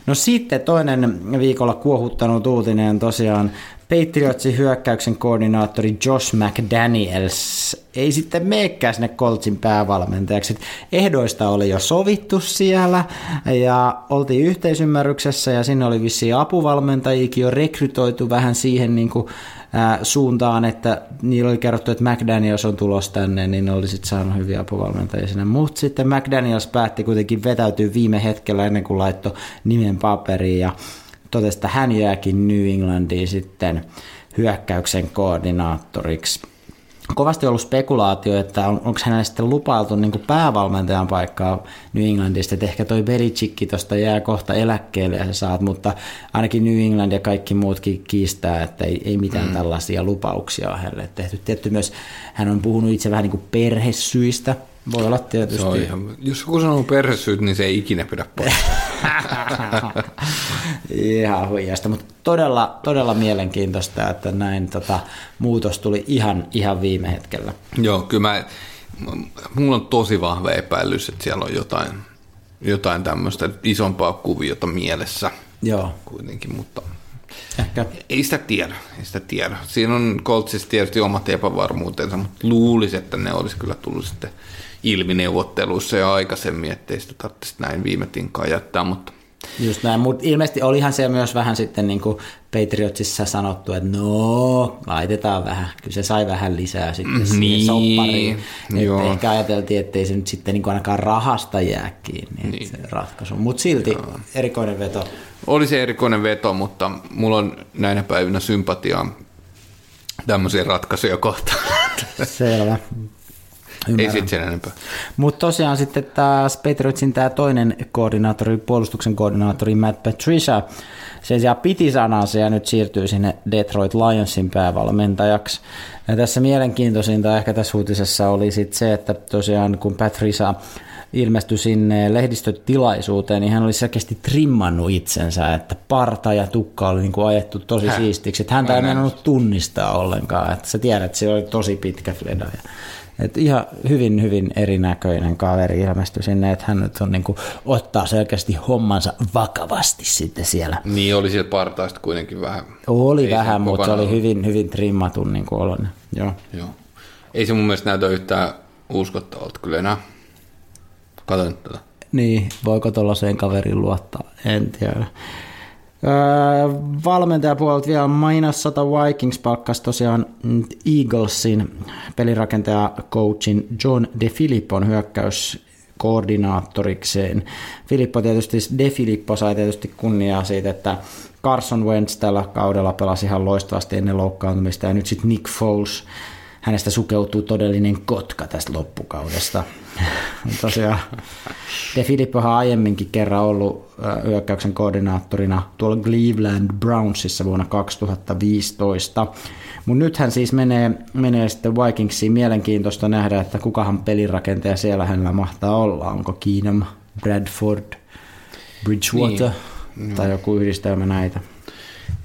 No sitten toinen viikolla kuohuttanut uutinen tosiaan Patriotsin hyökkäyksen koordinaattori Josh McDaniels ei sitten meekään sinne Coltsin päävalmentajaksi. Ehdoista oli jo sovittu siellä ja oltiin yhteisymmärryksessä ja sinne oli vissiin apuvalmentajikin jo rekrytoitu vähän siihen niin kuin, ää, suuntaan, että niillä oli kerrottu, että McDaniels on tulos tänne, niin ne oli sitten saanut hyviä apuvalmentajia sinne. Mutta sitten McDaniels päätti kuitenkin vetäytyä viime hetkellä ennen kuin laittoi nimen paperiin ja totesi, että hän jääkin New Englandiin sitten hyökkäyksen koordinaattoriksi. Kovasti ollut spekulaatio, että on, onko hänelle sitten lupailtu niin päävalmentajan paikkaa New Englandista, että ehkä toi Belichickki tuosta jää kohta eläkkeelle ja sä saat, mutta ainakin New England ja kaikki muutkin kiistää, että ei, ei mitään mm. tällaisia lupauksia ole hänelle tehty. Tietty myös hän on puhunut itse vähän niin kuin perhesyistä, voi olla tietysti. Se on ihan, jos joku sanoo perhesyyt, niin se ei ikinä pidä paikkaa. Ihan huijasta, mutta todella, todella mielenkiintoista, että näin tota, muutos tuli ihan, ihan viime hetkellä. Joo, kyllä mä, mulla on tosi vahva epäilys, että siellä on jotain, jotain tämmöistä isompaa kuviota mielessä Joo, kuitenkin, mutta ehkä ei sitä tiedä, ei sitä tiedä. Siinä on Coltsissa tietysti omat epävarmuutensa, mutta luulisi, että ne olisi kyllä tullut sitten ilmi neuvotteluissa jo aikaisemmin, ettei sitä tarvitsisi näin viime tinkaan jättää, mutta Just näin, mutta ilmeisesti olihan se myös vähän sitten niin kuin Patriotsissa sanottu, että no, laitetaan vähän. Kyllä se sai vähän lisää sitten siihen Niin, soppariin. Että joo. ehkä ajateltiin, ettei se nyt sitten niin kuin ainakaan rahasta jää kiinni niin. se ratkaisu. Mutta silti erikoinen veto. Oli se erikoinen veto, mutta mulla on näinä päivinä sympatiaa tämmöisiä ratkaisuja kohtaan. Selvä. Ei sit sen enempää. Mutta tosiaan sitten taas Patriotsin tämä toinen koordinaattori, puolustuksen koordinaattori Matt Patricia, sen sijaan piti sanansa ja nyt siirtyy sinne Detroit Lionsin päävalmentajaksi. Ja tässä mielenkiintoisinta ehkä tässä uutisessa oli sitten se, että tosiaan kun Patricia ilmestyi sinne lehdistötilaisuuteen, niin hän oli selkeästi trimmannut itsensä, että parta ja tukka oli niin kuin ajettu tosi Häh? siistiksi. Että häntä ei meinannut tunnistaa ollenkaan, että sä tiedät, että se oli tosi pitkä fleda. Ja et ihan hyvin, hyvin erinäköinen kaveri ilmestyi sinne, että hän nyt on niin kuin, ottaa selkeästi hommansa vakavasti sitten siellä. Niin oli siellä partaista kuitenkin vähän. Oli Ei vähän, mutta se oli hyvin, hyvin trimmatun niin kuin oloinen. Joo. Joo. Ei se mun mielestä näytä yhtään uskottavalta kyllä enää. Nyt tätä. Niin, voiko tuollaiseen kaveriin luottaa? En tiedä. Öö, valmentajapuolelta vielä Minnesota Vikings palkkasi tosiaan Eaglesin pelirakentaja coachin John DeFilippon hyökkäyskoordinaattorikseen. Filippo tietysti, DeFilippo sai tietysti kunniaa siitä, että Carson Wentz tällä kaudella pelasi ihan loistavasti ennen loukkaantumista ja nyt sitten Nick Foles hänestä sukeutuu todellinen kotka tästä loppukaudesta. Tosiaan De Filippohan on aiemminkin kerran ollut ö, hyökkäyksen koordinaattorina tuolla Cleveland Brownsissa vuonna 2015. Mutta nyt hän siis menee, menee sitten Vikingsiin. Mielenkiintoista nähdä, että kukahan pelirakentaja siellä hänellä mahtaa olla. Onko Keenum, Bradford, Bridgewater niin. tai joku yhdistelmä näitä.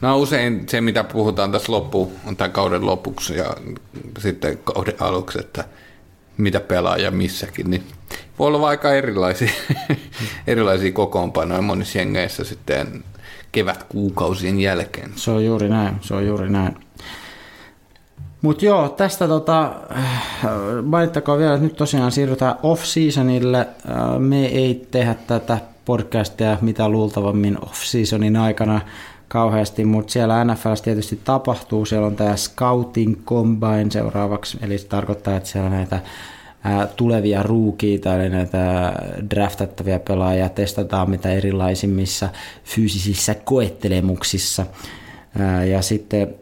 No usein se, mitä puhutaan tässä loppu, tämän kauden lopuksi ja sitten kauden aluksi, että mitä pelaa ja missäkin, niin voi olla aika erilaisia, erilaisia kokoonpanoja monissa jengeissä sitten kevätkuukausien jälkeen. Se on juuri näin, se on juuri näin. Mutta joo, tästä tota, äh, mainittakoon vielä, että nyt tosiaan siirrytään off-seasonille. Äh, Me ei tehdä tätä podcastia mitä luultavammin off-seasonin aikana kauheasti, mutta siellä NFLs tietysti tapahtuu. Siellä on tämä Scouting Combine seuraavaksi, eli se tarkoittaa, että siellä näitä ää, tulevia ruukiita, eli näitä draftattavia pelaajia testataan mitä erilaisimmissa fyysisissä koettelemuksissa. Ja sitten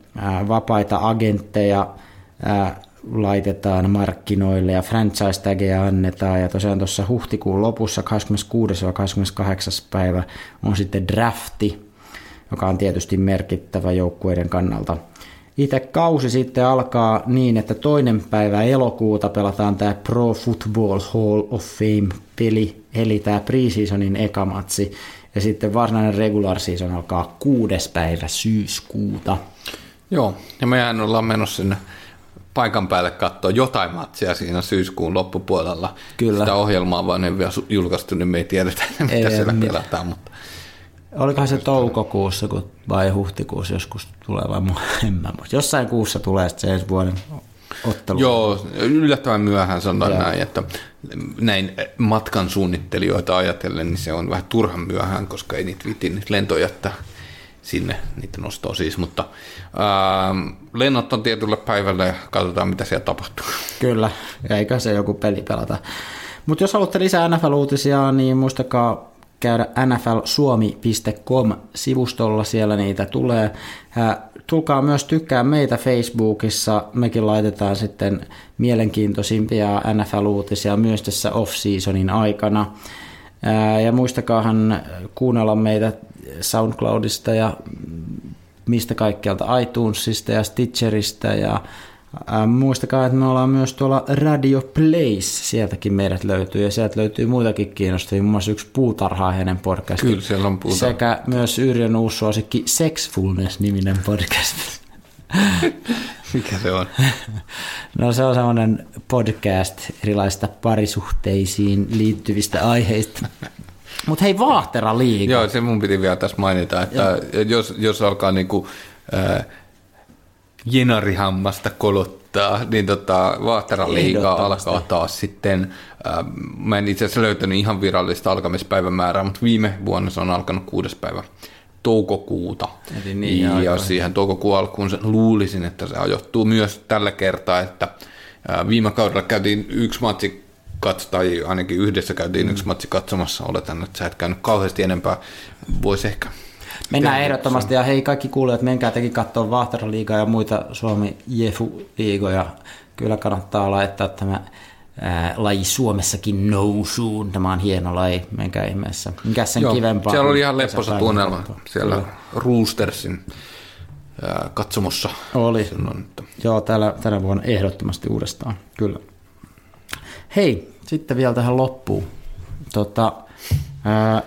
vapaita agentteja laitetaan markkinoille ja franchise tageja annetaan ja tosiaan tuossa huhtikuun lopussa 26. ja 28. päivä on sitten drafti, joka on tietysti merkittävä joukkueiden kannalta. Itse kausi sitten alkaa niin, että toinen päivä elokuuta pelataan tämä Pro Football Hall of Fame-peli, eli tämä preseasonin eka matsi, ja sitten varsinainen regular season alkaa kuudes päivä syyskuuta. Joo, ja mehän ollaan menossa sinne paikan päälle katsoa jotain matsia siinä syyskuun loppupuolella. Kyllä. Sitä ohjelmaa vaan ei vielä julkaistu, niin me ei tiedetä, mitä Ei, siellä pelataan. Mutta Olikohan se toukokuussa kun- vai huhtikuussa joskus tulee vai mu- en mä muista. Jossain kuussa tulee sitten se ensi vuoden ottelu. Joo, yllättävän myöhään sanotaan Joo. näin, että näin matkan suunnittelijoita ajatellen, niin se on vähän turhan myöhään, koska ei niitä viti niitä lentoja jättää sinne, niitä nostaa siis, mutta ää, lennot on tietyllä päivällä ja katsotaan mitä siellä tapahtuu. Kyllä, eikä se joku peli pelata. Mutta jos haluatte lisää NFL-uutisia, niin muistakaa käydä nflsuomi.com-sivustolla, siellä niitä tulee. Tulkaa myös tykkää meitä Facebookissa, mekin laitetaan sitten mielenkiintoisimpia NFL-uutisia myös tässä off-seasonin aikana. Ja muistakaahan kuunnella meitä SoundCloudista ja mistä kaikkialta iTunesista ja Stitcheristä ja ää, muistakaa, että me ollaan myös tuolla Radio Place, sieltäkin meidät löytyy ja sieltä löytyy muitakin kiinnostavia, muun muassa yksi puutarhaajenen podcast. Kyllä, siellä on puutarha. Sekä myös Yrjön uusi suosikki Sexfulness-niminen podcast. Mikä se on? No se on semmoinen podcast erilaisista parisuhteisiin liittyvistä aiheista. Mutta hei, Vaahtera liiga. Joo, se mun piti vielä tässä mainita, että jos, jos alkaa niinku, äh, jenarihammasta kolot, aloittaa, niin tota, Vahteran liiga alkaa taas sitten. Äh, mä en itse asiassa löytänyt ihan virallista alkamispäivämäärää, mutta viime vuonna se on alkanut kuudes päivä toukokuuta. Eli niin ja aikoihin. siihen toukokuun alkuun luulisin, että se ajoittuu myös tällä kertaa, että äh, viime kaudella käytiin yksi matsi katso, tai ainakin yhdessä käytiin Mm. yksi matsi katsomassa. Oletan, että sä et käynyt kauheasti enempää. Voisi ehkä Mennään ehdottomasti ja hei kaikki kuulijat, menkää tekin katsoa Vahteraliigaa ja muita Suomi Jefu-liigoja. Kyllä kannattaa laittaa tämä ää, laji Suomessakin nousuun. Tämä on hieno laji, menkää ihmeessä. Mikä sen Joo, kivempaa? siellä oli ihan lepposa tunnelma siellä Kyllä. Roostersin ää, katsomossa. Oli. Silloin, että Joo, tällä, tänä vuonna ehdottomasti uudestaan, kyllä. Hei, sitten vielä tähän loppuun. Tota, ää,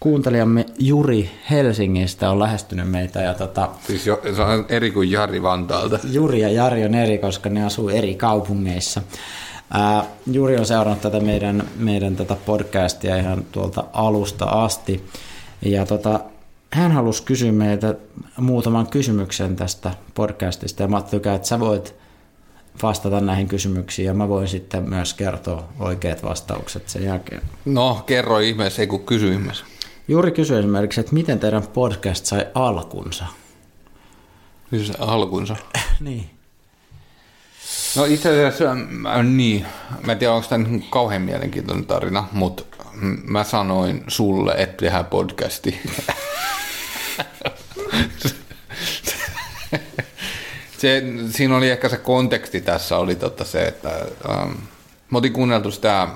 kuuntelijamme Juri Helsingistä on lähestynyt meitä ja tota, Siis jo, se on eri kuin Jari Vantaalta. Juri ja Jari on eri, koska ne asuu eri kaupungeissa. Ää, Juri on seurannut tätä meidän, meidän tätä podcastia ihan tuolta alusta asti. Ja tota, hän halusi kysyä meiltä muutaman kysymyksen tästä podcastista. Ja mä ajattelin, että sä voit vastata näihin kysymyksiin ja mä voin sitten myös kertoa oikeat vastaukset sen jälkeen. No, kerro ihmeessä, ei kun kysy ihmeessä. Juri kysyi esimerkiksi, että miten teidän podcast sai alkunsa? Kysy se alkunsa. Niin. No itse asiassa, äh, niin, mä en tiedä onko tämä kauhean mielenkiintoinen tarina, mutta mä sanoin sulle, että tehdään podcasti. se, siinä oli ehkä se konteksti tässä oli totta se, että ähm, me oltiin kuunneltu sitä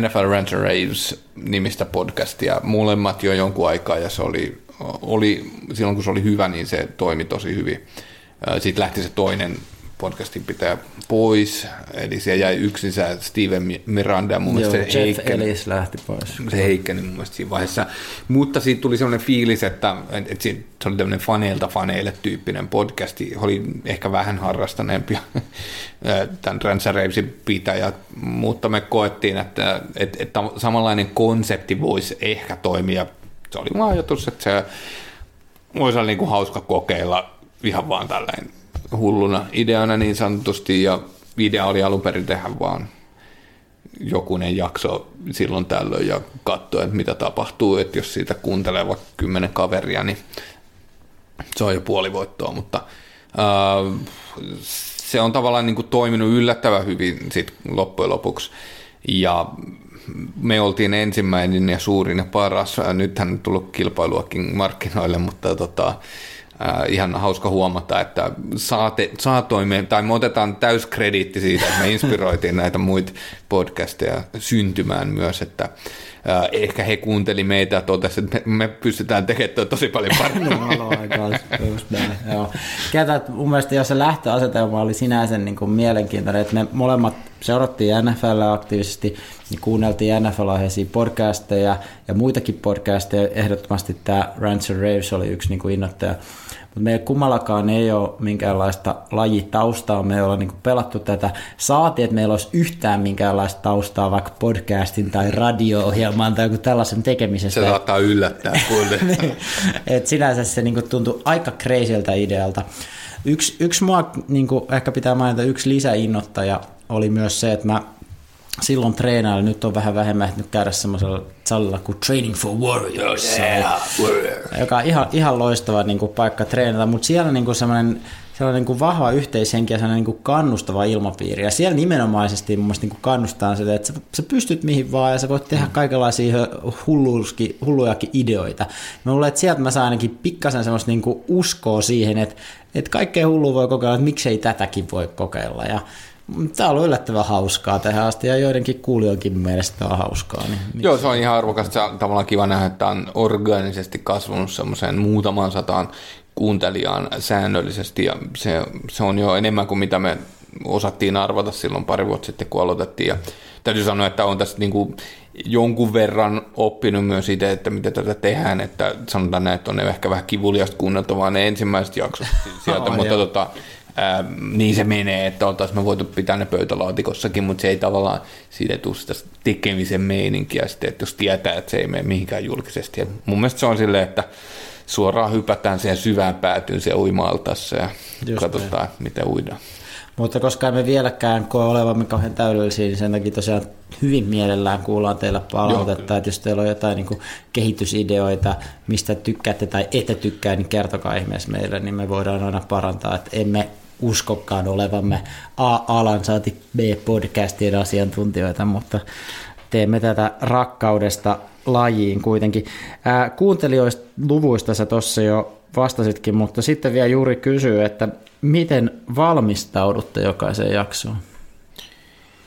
NFL Rant Raves nimistä podcastia molemmat jo jonkun aikaa ja se oli, oli, silloin kun se oli hyvä, niin se toimi tosi hyvin. Sitten lähti se toinen podcastin pitää pois, eli siellä jäi yksin se Steven Miranda, mun Joo, mielestä se Jeff heikkeni Ellis lähti pois. se heikkeni mun mielestä siinä vaiheessa. Mutta siitä tuli sellainen fiilis, että, että se oli tämmöinen faneilta faneille tyyppinen podcasti. Oli ehkä vähän harrastaneempi tämän Ransa Ravesin pitäjät, mutta me koettiin, että, että, että samanlainen konsepti voisi ehkä toimia. Se oli vaan ajatus, että se voisi olla niin kuin hauska kokeilla ihan vaan tällainen hulluna ideana niin sanotusti, ja idea oli alun perin tehdä vaan jokunen jakso silloin tällöin ja katsoa, että mitä tapahtuu, että jos siitä kuuntelee vaikka kymmenen kaveria, niin se on jo puoli voittoa, mutta äh, se on tavallaan niin kuin toiminut yllättävän hyvin sit loppujen lopuksi. Ja me oltiin ensimmäinen ja suurin ja paras. Nythän on tullut kilpailuakin markkinoille, mutta tota, äh, ihan hauska huomata, että saate, saatoimme, tai me otetaan täys krediitti siitä, että me inspiroitiin näitä muita podcasteja syntymään myös, että äh, ehkä he kuunteli meitä ja että me, me pystytään tekemään tosi paljon paremmin. Joo. Ketä, mun mielestä jos se lähtöasetelma oli sinänsä niin kuin mielenkiintoinen, että me molemmat seurattiin NFL aktiivisesti, niin kuunneltiin NFL-aiheisia podcasteja ja muitakin podcasteja. Ehdottomasti tämä and Raves oli yksi niin kuin innoittaja. Mutta meillä kummallakaan ei ole minkäänlaista lajitaustaa, me ei olla niin pelattu tätä. Saati, että meillä olisi yhtään minkäänlaista taustaa vaikka podcastin tai radio-ohjelman tai joku tällaisen tekemisestä. Se saattaa yllättää kuuntelijaa. Niin. Et sinänsä se niinku tuntui aika crazyltä idealta. Yksi, yksi mua niinku, ehkä pitää mainita, yksi lisäinnoittaja oli myös se, että mä silloin treenailin, nyt on vähän vähemmän ehtinyt käydä semmoisella salilla kuin Training for Warriors, joka on ihan, ihan loistava niin kuin paikka treenata, mutta siellä niin kuin semmoinen sellainen niin kuin vahva yhteishenki ja sellainen niin kuin kannustava ilmapiiri. Ja siellä nimenomaisesti mun mielestä niin kuin kannustaa sitä, että sä, sä pystyt mihin vaan ja sä voit tehdä kaikenlaisia hulluuski, hullujakin ideoita. Mä luulen, että sieltä mä saan ainakin pikkasen semmoista niin kuin uskoa siihen, että, että kaikkea hullua voi kokeilla, että miksei tätäkin voi kokeilla. Ja Tämä on ollut yllättävän hauskaa tähän asti ja joidenkin kuulijoidenkin mielestä tämä on hauskaa. Niin, Joo, se on ihan arvokasta. Se on tavallaan kiva nähdä, että on organisesti kasvanut semmoiseen muutaman sataan kuuntelijaan säännöllisesti ja se, se on jo enemmän kuin mitä me osattiin arvata silloin pari vuotta sitten, kun aloitettiin. Ja täytyy sanoa, että on tässä niin kuin jonkun verran oppinut myös itse, että miten tätä tehdään, että sanotaan näin, että on ehkä vähän kivuliasta kuunneltavaa ne ensimmäiset jaksot sieltä, Oh, mutta joo. tota, ää, niin se menee, että oltaisiin me voitu pitää ne pöytälaatikossakin, mutta se ei tavallaan siitä tule sitä tekemisen meininkiä sitten, että jos tietää, että se ei mene mihinkään julkisesti. Ja mun mielestä se on silleen, että suoraan hypätään siihen syvään päätyyn se uima ja Just katsotaan, miten uidaan. Mutta koska emme vieläkään koe olevamme kauhean täydellisiä, niin sen takia tosiaan hyvin mielellään kuullaan teillä palautetta, että jos teillä on jotain niin kuin kehitysideoita, mistä tykkäätte tai ette tykkää, niin kertokaa ihmeessä meille, niin me voidaan aina parantaa, että emme uskokkaan olevamme A-alan saati B-podcastien asiantuntijoita, mutta teemme tätä rakkaudesta lajiin kuitenkin. Ää, kuuntelijoista luvuista sä tuossa jo vastasitkin, mutta sitten vielä juuri kysyy, että miten valmistaudutte jokaiseen jaksoon?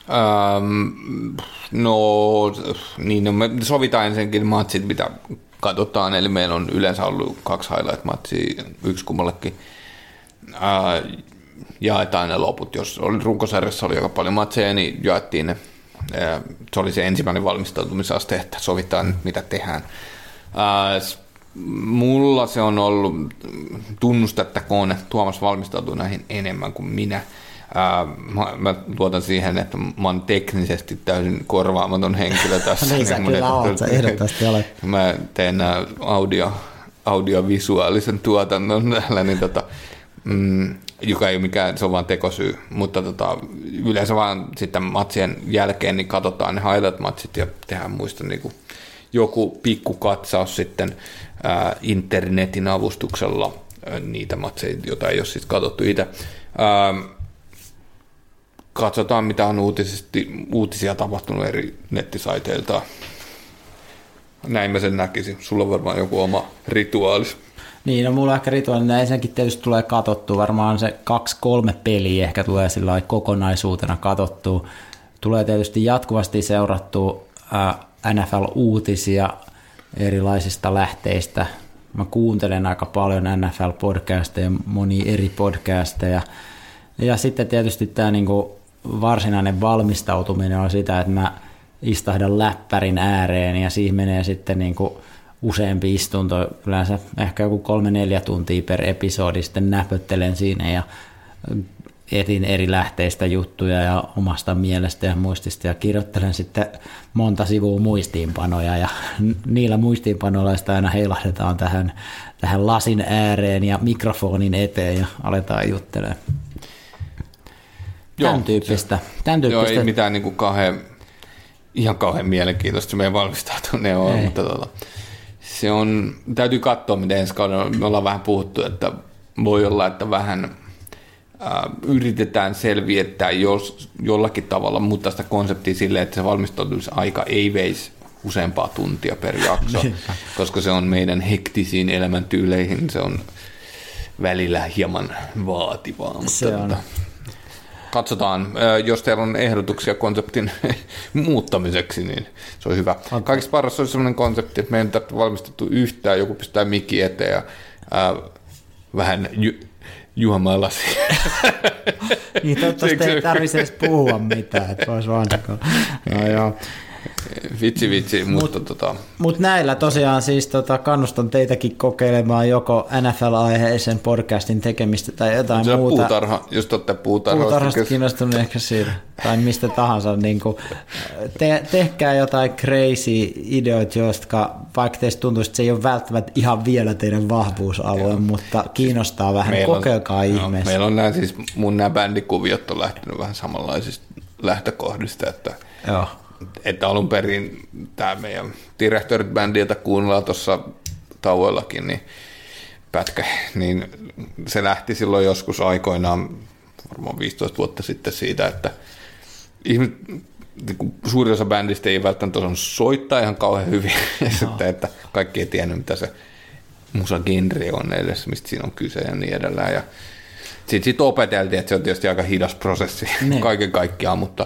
Ähm, no, niin, no me sovitaan ensinnäkin matsit, mitä katsotaan, eli meillä on yleensä ollut kaksi highlight-matsia, yksi kummallekin. Äh, jaetaan ne loput. Jos oli runkosarjassa oli aika paljon matseja, niin jaettiin ne. Se oli se ensimmäinen valmistautumisaste, että sovitaan nyt, mitä tehdään. Mulla se on ollut, tunnustettakoon, että Tuomas valmistautuu näihin enemmän kuin minä. Mä, mä luotan siihen, että mä oon teknisesti täysin korvaamaton henkilö tässä. Niin sä mun- kyllä oot, sä ehdottomasti olet. Mä teen audio, audiovisuaalisen tuotannon täällä, niin tota, mm, joka ei ole mikään, se on vaan tekosyy, mutta tota, yleensä vaan sitten matsien jälkeen niin katsotaan ne highlight-matsit ja tehdään muista niin kuin joku pikku katsaus sitten ää, internetin avustuksella ää, niitä matseja, joita ei ole sitten katsottu itse. Ää, katsotaan, mitä on uutisesti, uutisia tapahtunut eri nettisaiteilta. Näin mä sen näkisin. Sulla on varmaan joku oma rituaalis. Niin, no mulla ehkä rituaalinen. Ensinnäkin tietysti tulee katottua. Varmaan se kaksi-kolme peliä ehkä tulee sillä kokonaisuutena katottua. Tulee tietysti jatkuvasti seurattua ää, NFL-uutisia erilaisista lähteistä. Mä kuuntelen aika paljon NFL-podcasteja, monia eri podcasteja. Ja sitten tietysti tämä niinku varsinainen valmistautuminen on sitä, että mä istahdan läppärin ääreen ja siihen menee sitten niinku useampi istunto, yleensä ehkä joku kolme-neljä tuntia per episodi, sitten näpöttelen siinä ja etin eri lähteistä juttuja ja omasta mielestä ja muistista ja kirjoittelen sitten monta sivua muistiinpanoja ja niillä muistiinpanoilla sitä aina heilahdetaan tähän, tähän lasin ääreen ja mikrofonin eteen ja aletaan juttelemaan. Tämän Joo, tyyppistä. Tämän Joo, tyyppistä. ei mitään niin kuin kauhean, ihan kauhean mielenkiintoista se meidän valmistautuminen on, Ei. mutta tota, se on, täytyy katsoa, miten ensi kaudella, me ollaan vähän puhuttu, että voi olla, että vähän äh, yritetään selvittää jos, jollakin tavalla, mutta sitä konseptia silleen, että se valmistautumisaika ei veisi useampaa tuntia per jakso, koska se on meidän hektisiin elämäntyyleihin, se on välillä hieman vaativaa. Mutta Se on. Tota, katsotaan, jos teillä on ehdotuksia konseptin muuttamiseksi, niin se on hyvä. Kaikista paras olisi sellainen konsepti, että meidän ei valmistettu yhtään, joku pistää mikki eteen ja ää, vähän ju- juomaan lasia. Niin toivottavasti ei tarvitse edes puhua mitään, että voisi vaan... No joo. Vitsi vitsi, mutta tota, Mutta näillä tosiaan siis tota, kannustan teitäkin kokeilemaan joko NFL-aiheisen podcastin tekemistä tai jotain se muuta. puutarha, jos te olette puutarha, Puutarhasta kiinnostunut ehkä siitä, tai mistä tahansa. Niin kuin, te, tehkää jotain crazy ideoita, jotka vaikka teistä tuntuisi, että se ei ole välttämättä ihan vielä teidän vahvuusalue, mutta kiinnostaa vähän. Meillä on- Kokeilkaa joo, ihmeessä. Meillä on nämä siis, mun nämä bändikuviot on lähtenyt vähän samanlaisista lähtökohdista, että Joo. Että alun perin tämä meidän Directorit-bändi, jota kuunnellaan tuossa tauoillakin, niin pätkä, niin se lähti silloin joskus aikoinaan, varmaan 15 vuotta sitten siitä, että ihmiset, niin kuin suurin osa bändistä ei välttämättä osannut soittaa ihan kauhean hyvin, ja sitten, että kaikki ei tiennyt, mitä se musagenre on edes, mistä siinä on kyse ja niin edelleen. Ja sitten sit opeteltiin, että se on tietysti aika hidas prosessi Niin. kaiken kaikkiaan, mutta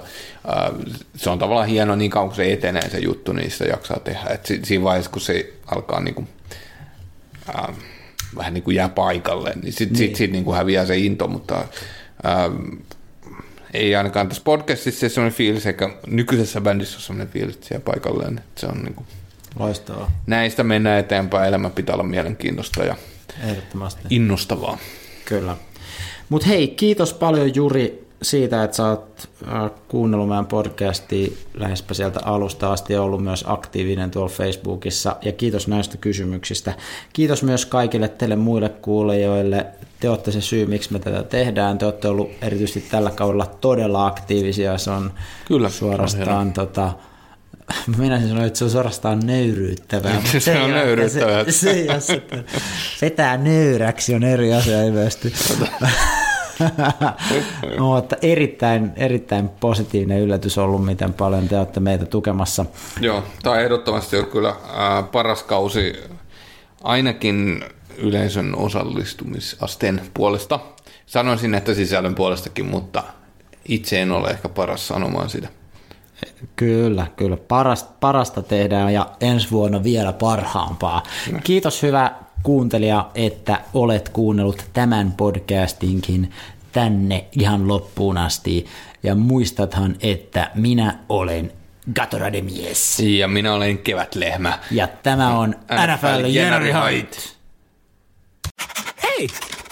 äh, se on tavallaan hieno niin kauan, kun se etenee se juttu, niin sitä jaksaa tehdä. Et si- siinä vaiheessa, kun se alkaa niin kuin, äh, vähän niin kuin jää paikalle, niin sitten niin. sit, sit niin kuin häviää se into, mutta äh, ei ainakaan tässä podcastissa se sellainen fiilis, eikä nykyisessä bändissä ole sellainen fiilis, että se jää paikalleen. Että se on niin kuin, Loistavaa, näistä mennään eteenpäin, elämä pitää olla mielenkiintoista ja ehdottomasti. innostavaa. Kyllä. Mutta hei, kiitos paljon Juri siitä, että sä oot äh, kuunnellut meidän podcastia lähespä sieltä alusta asti ja ollut myös aktiivinen tuolla Facebookissa. Ja kiitos näistä kysymyksistä. Kiitos myös kaikille teille muille kuulijoille. Te olette se syy, miksi me tätä tehdään. Te olette ollut erityisesti tällä kaudella todella aktiivisia. Se on Kyllä, suorastaan tota, minä sanoa, että se on suorastaan nöyryyttävää. mutta Se on ei ole, nöyryyttävää. Se, se, sitten. Vetää nöyräksi on eri asia ilmeisesti. mutta erittäin, erittäin positiivinen yllätys ollut, miten paljon te olette meitä tukemassa. Joo, tämä on ehdottomasti on kyllä ää, paras kausi ainakin yleisön osallistumisasteen puolesta. Sanoisin, että sisällön puolestakin, mutta itse en ole ehkä paras sanomaan sitä. Kyllä, kyllä. Parasta, parasta tehdään ja ensi vuonna vielä parhaampaa. Kiitos hyvä kuuntelija, että olet kuunnellut tämän podcastinkin tänne ihan loppuun asti. Ja muistathan, että minä olen Gatorade mies. Ja minä olen kevätlehmä. Ja tämä on NFL Jenari Hait. Hei!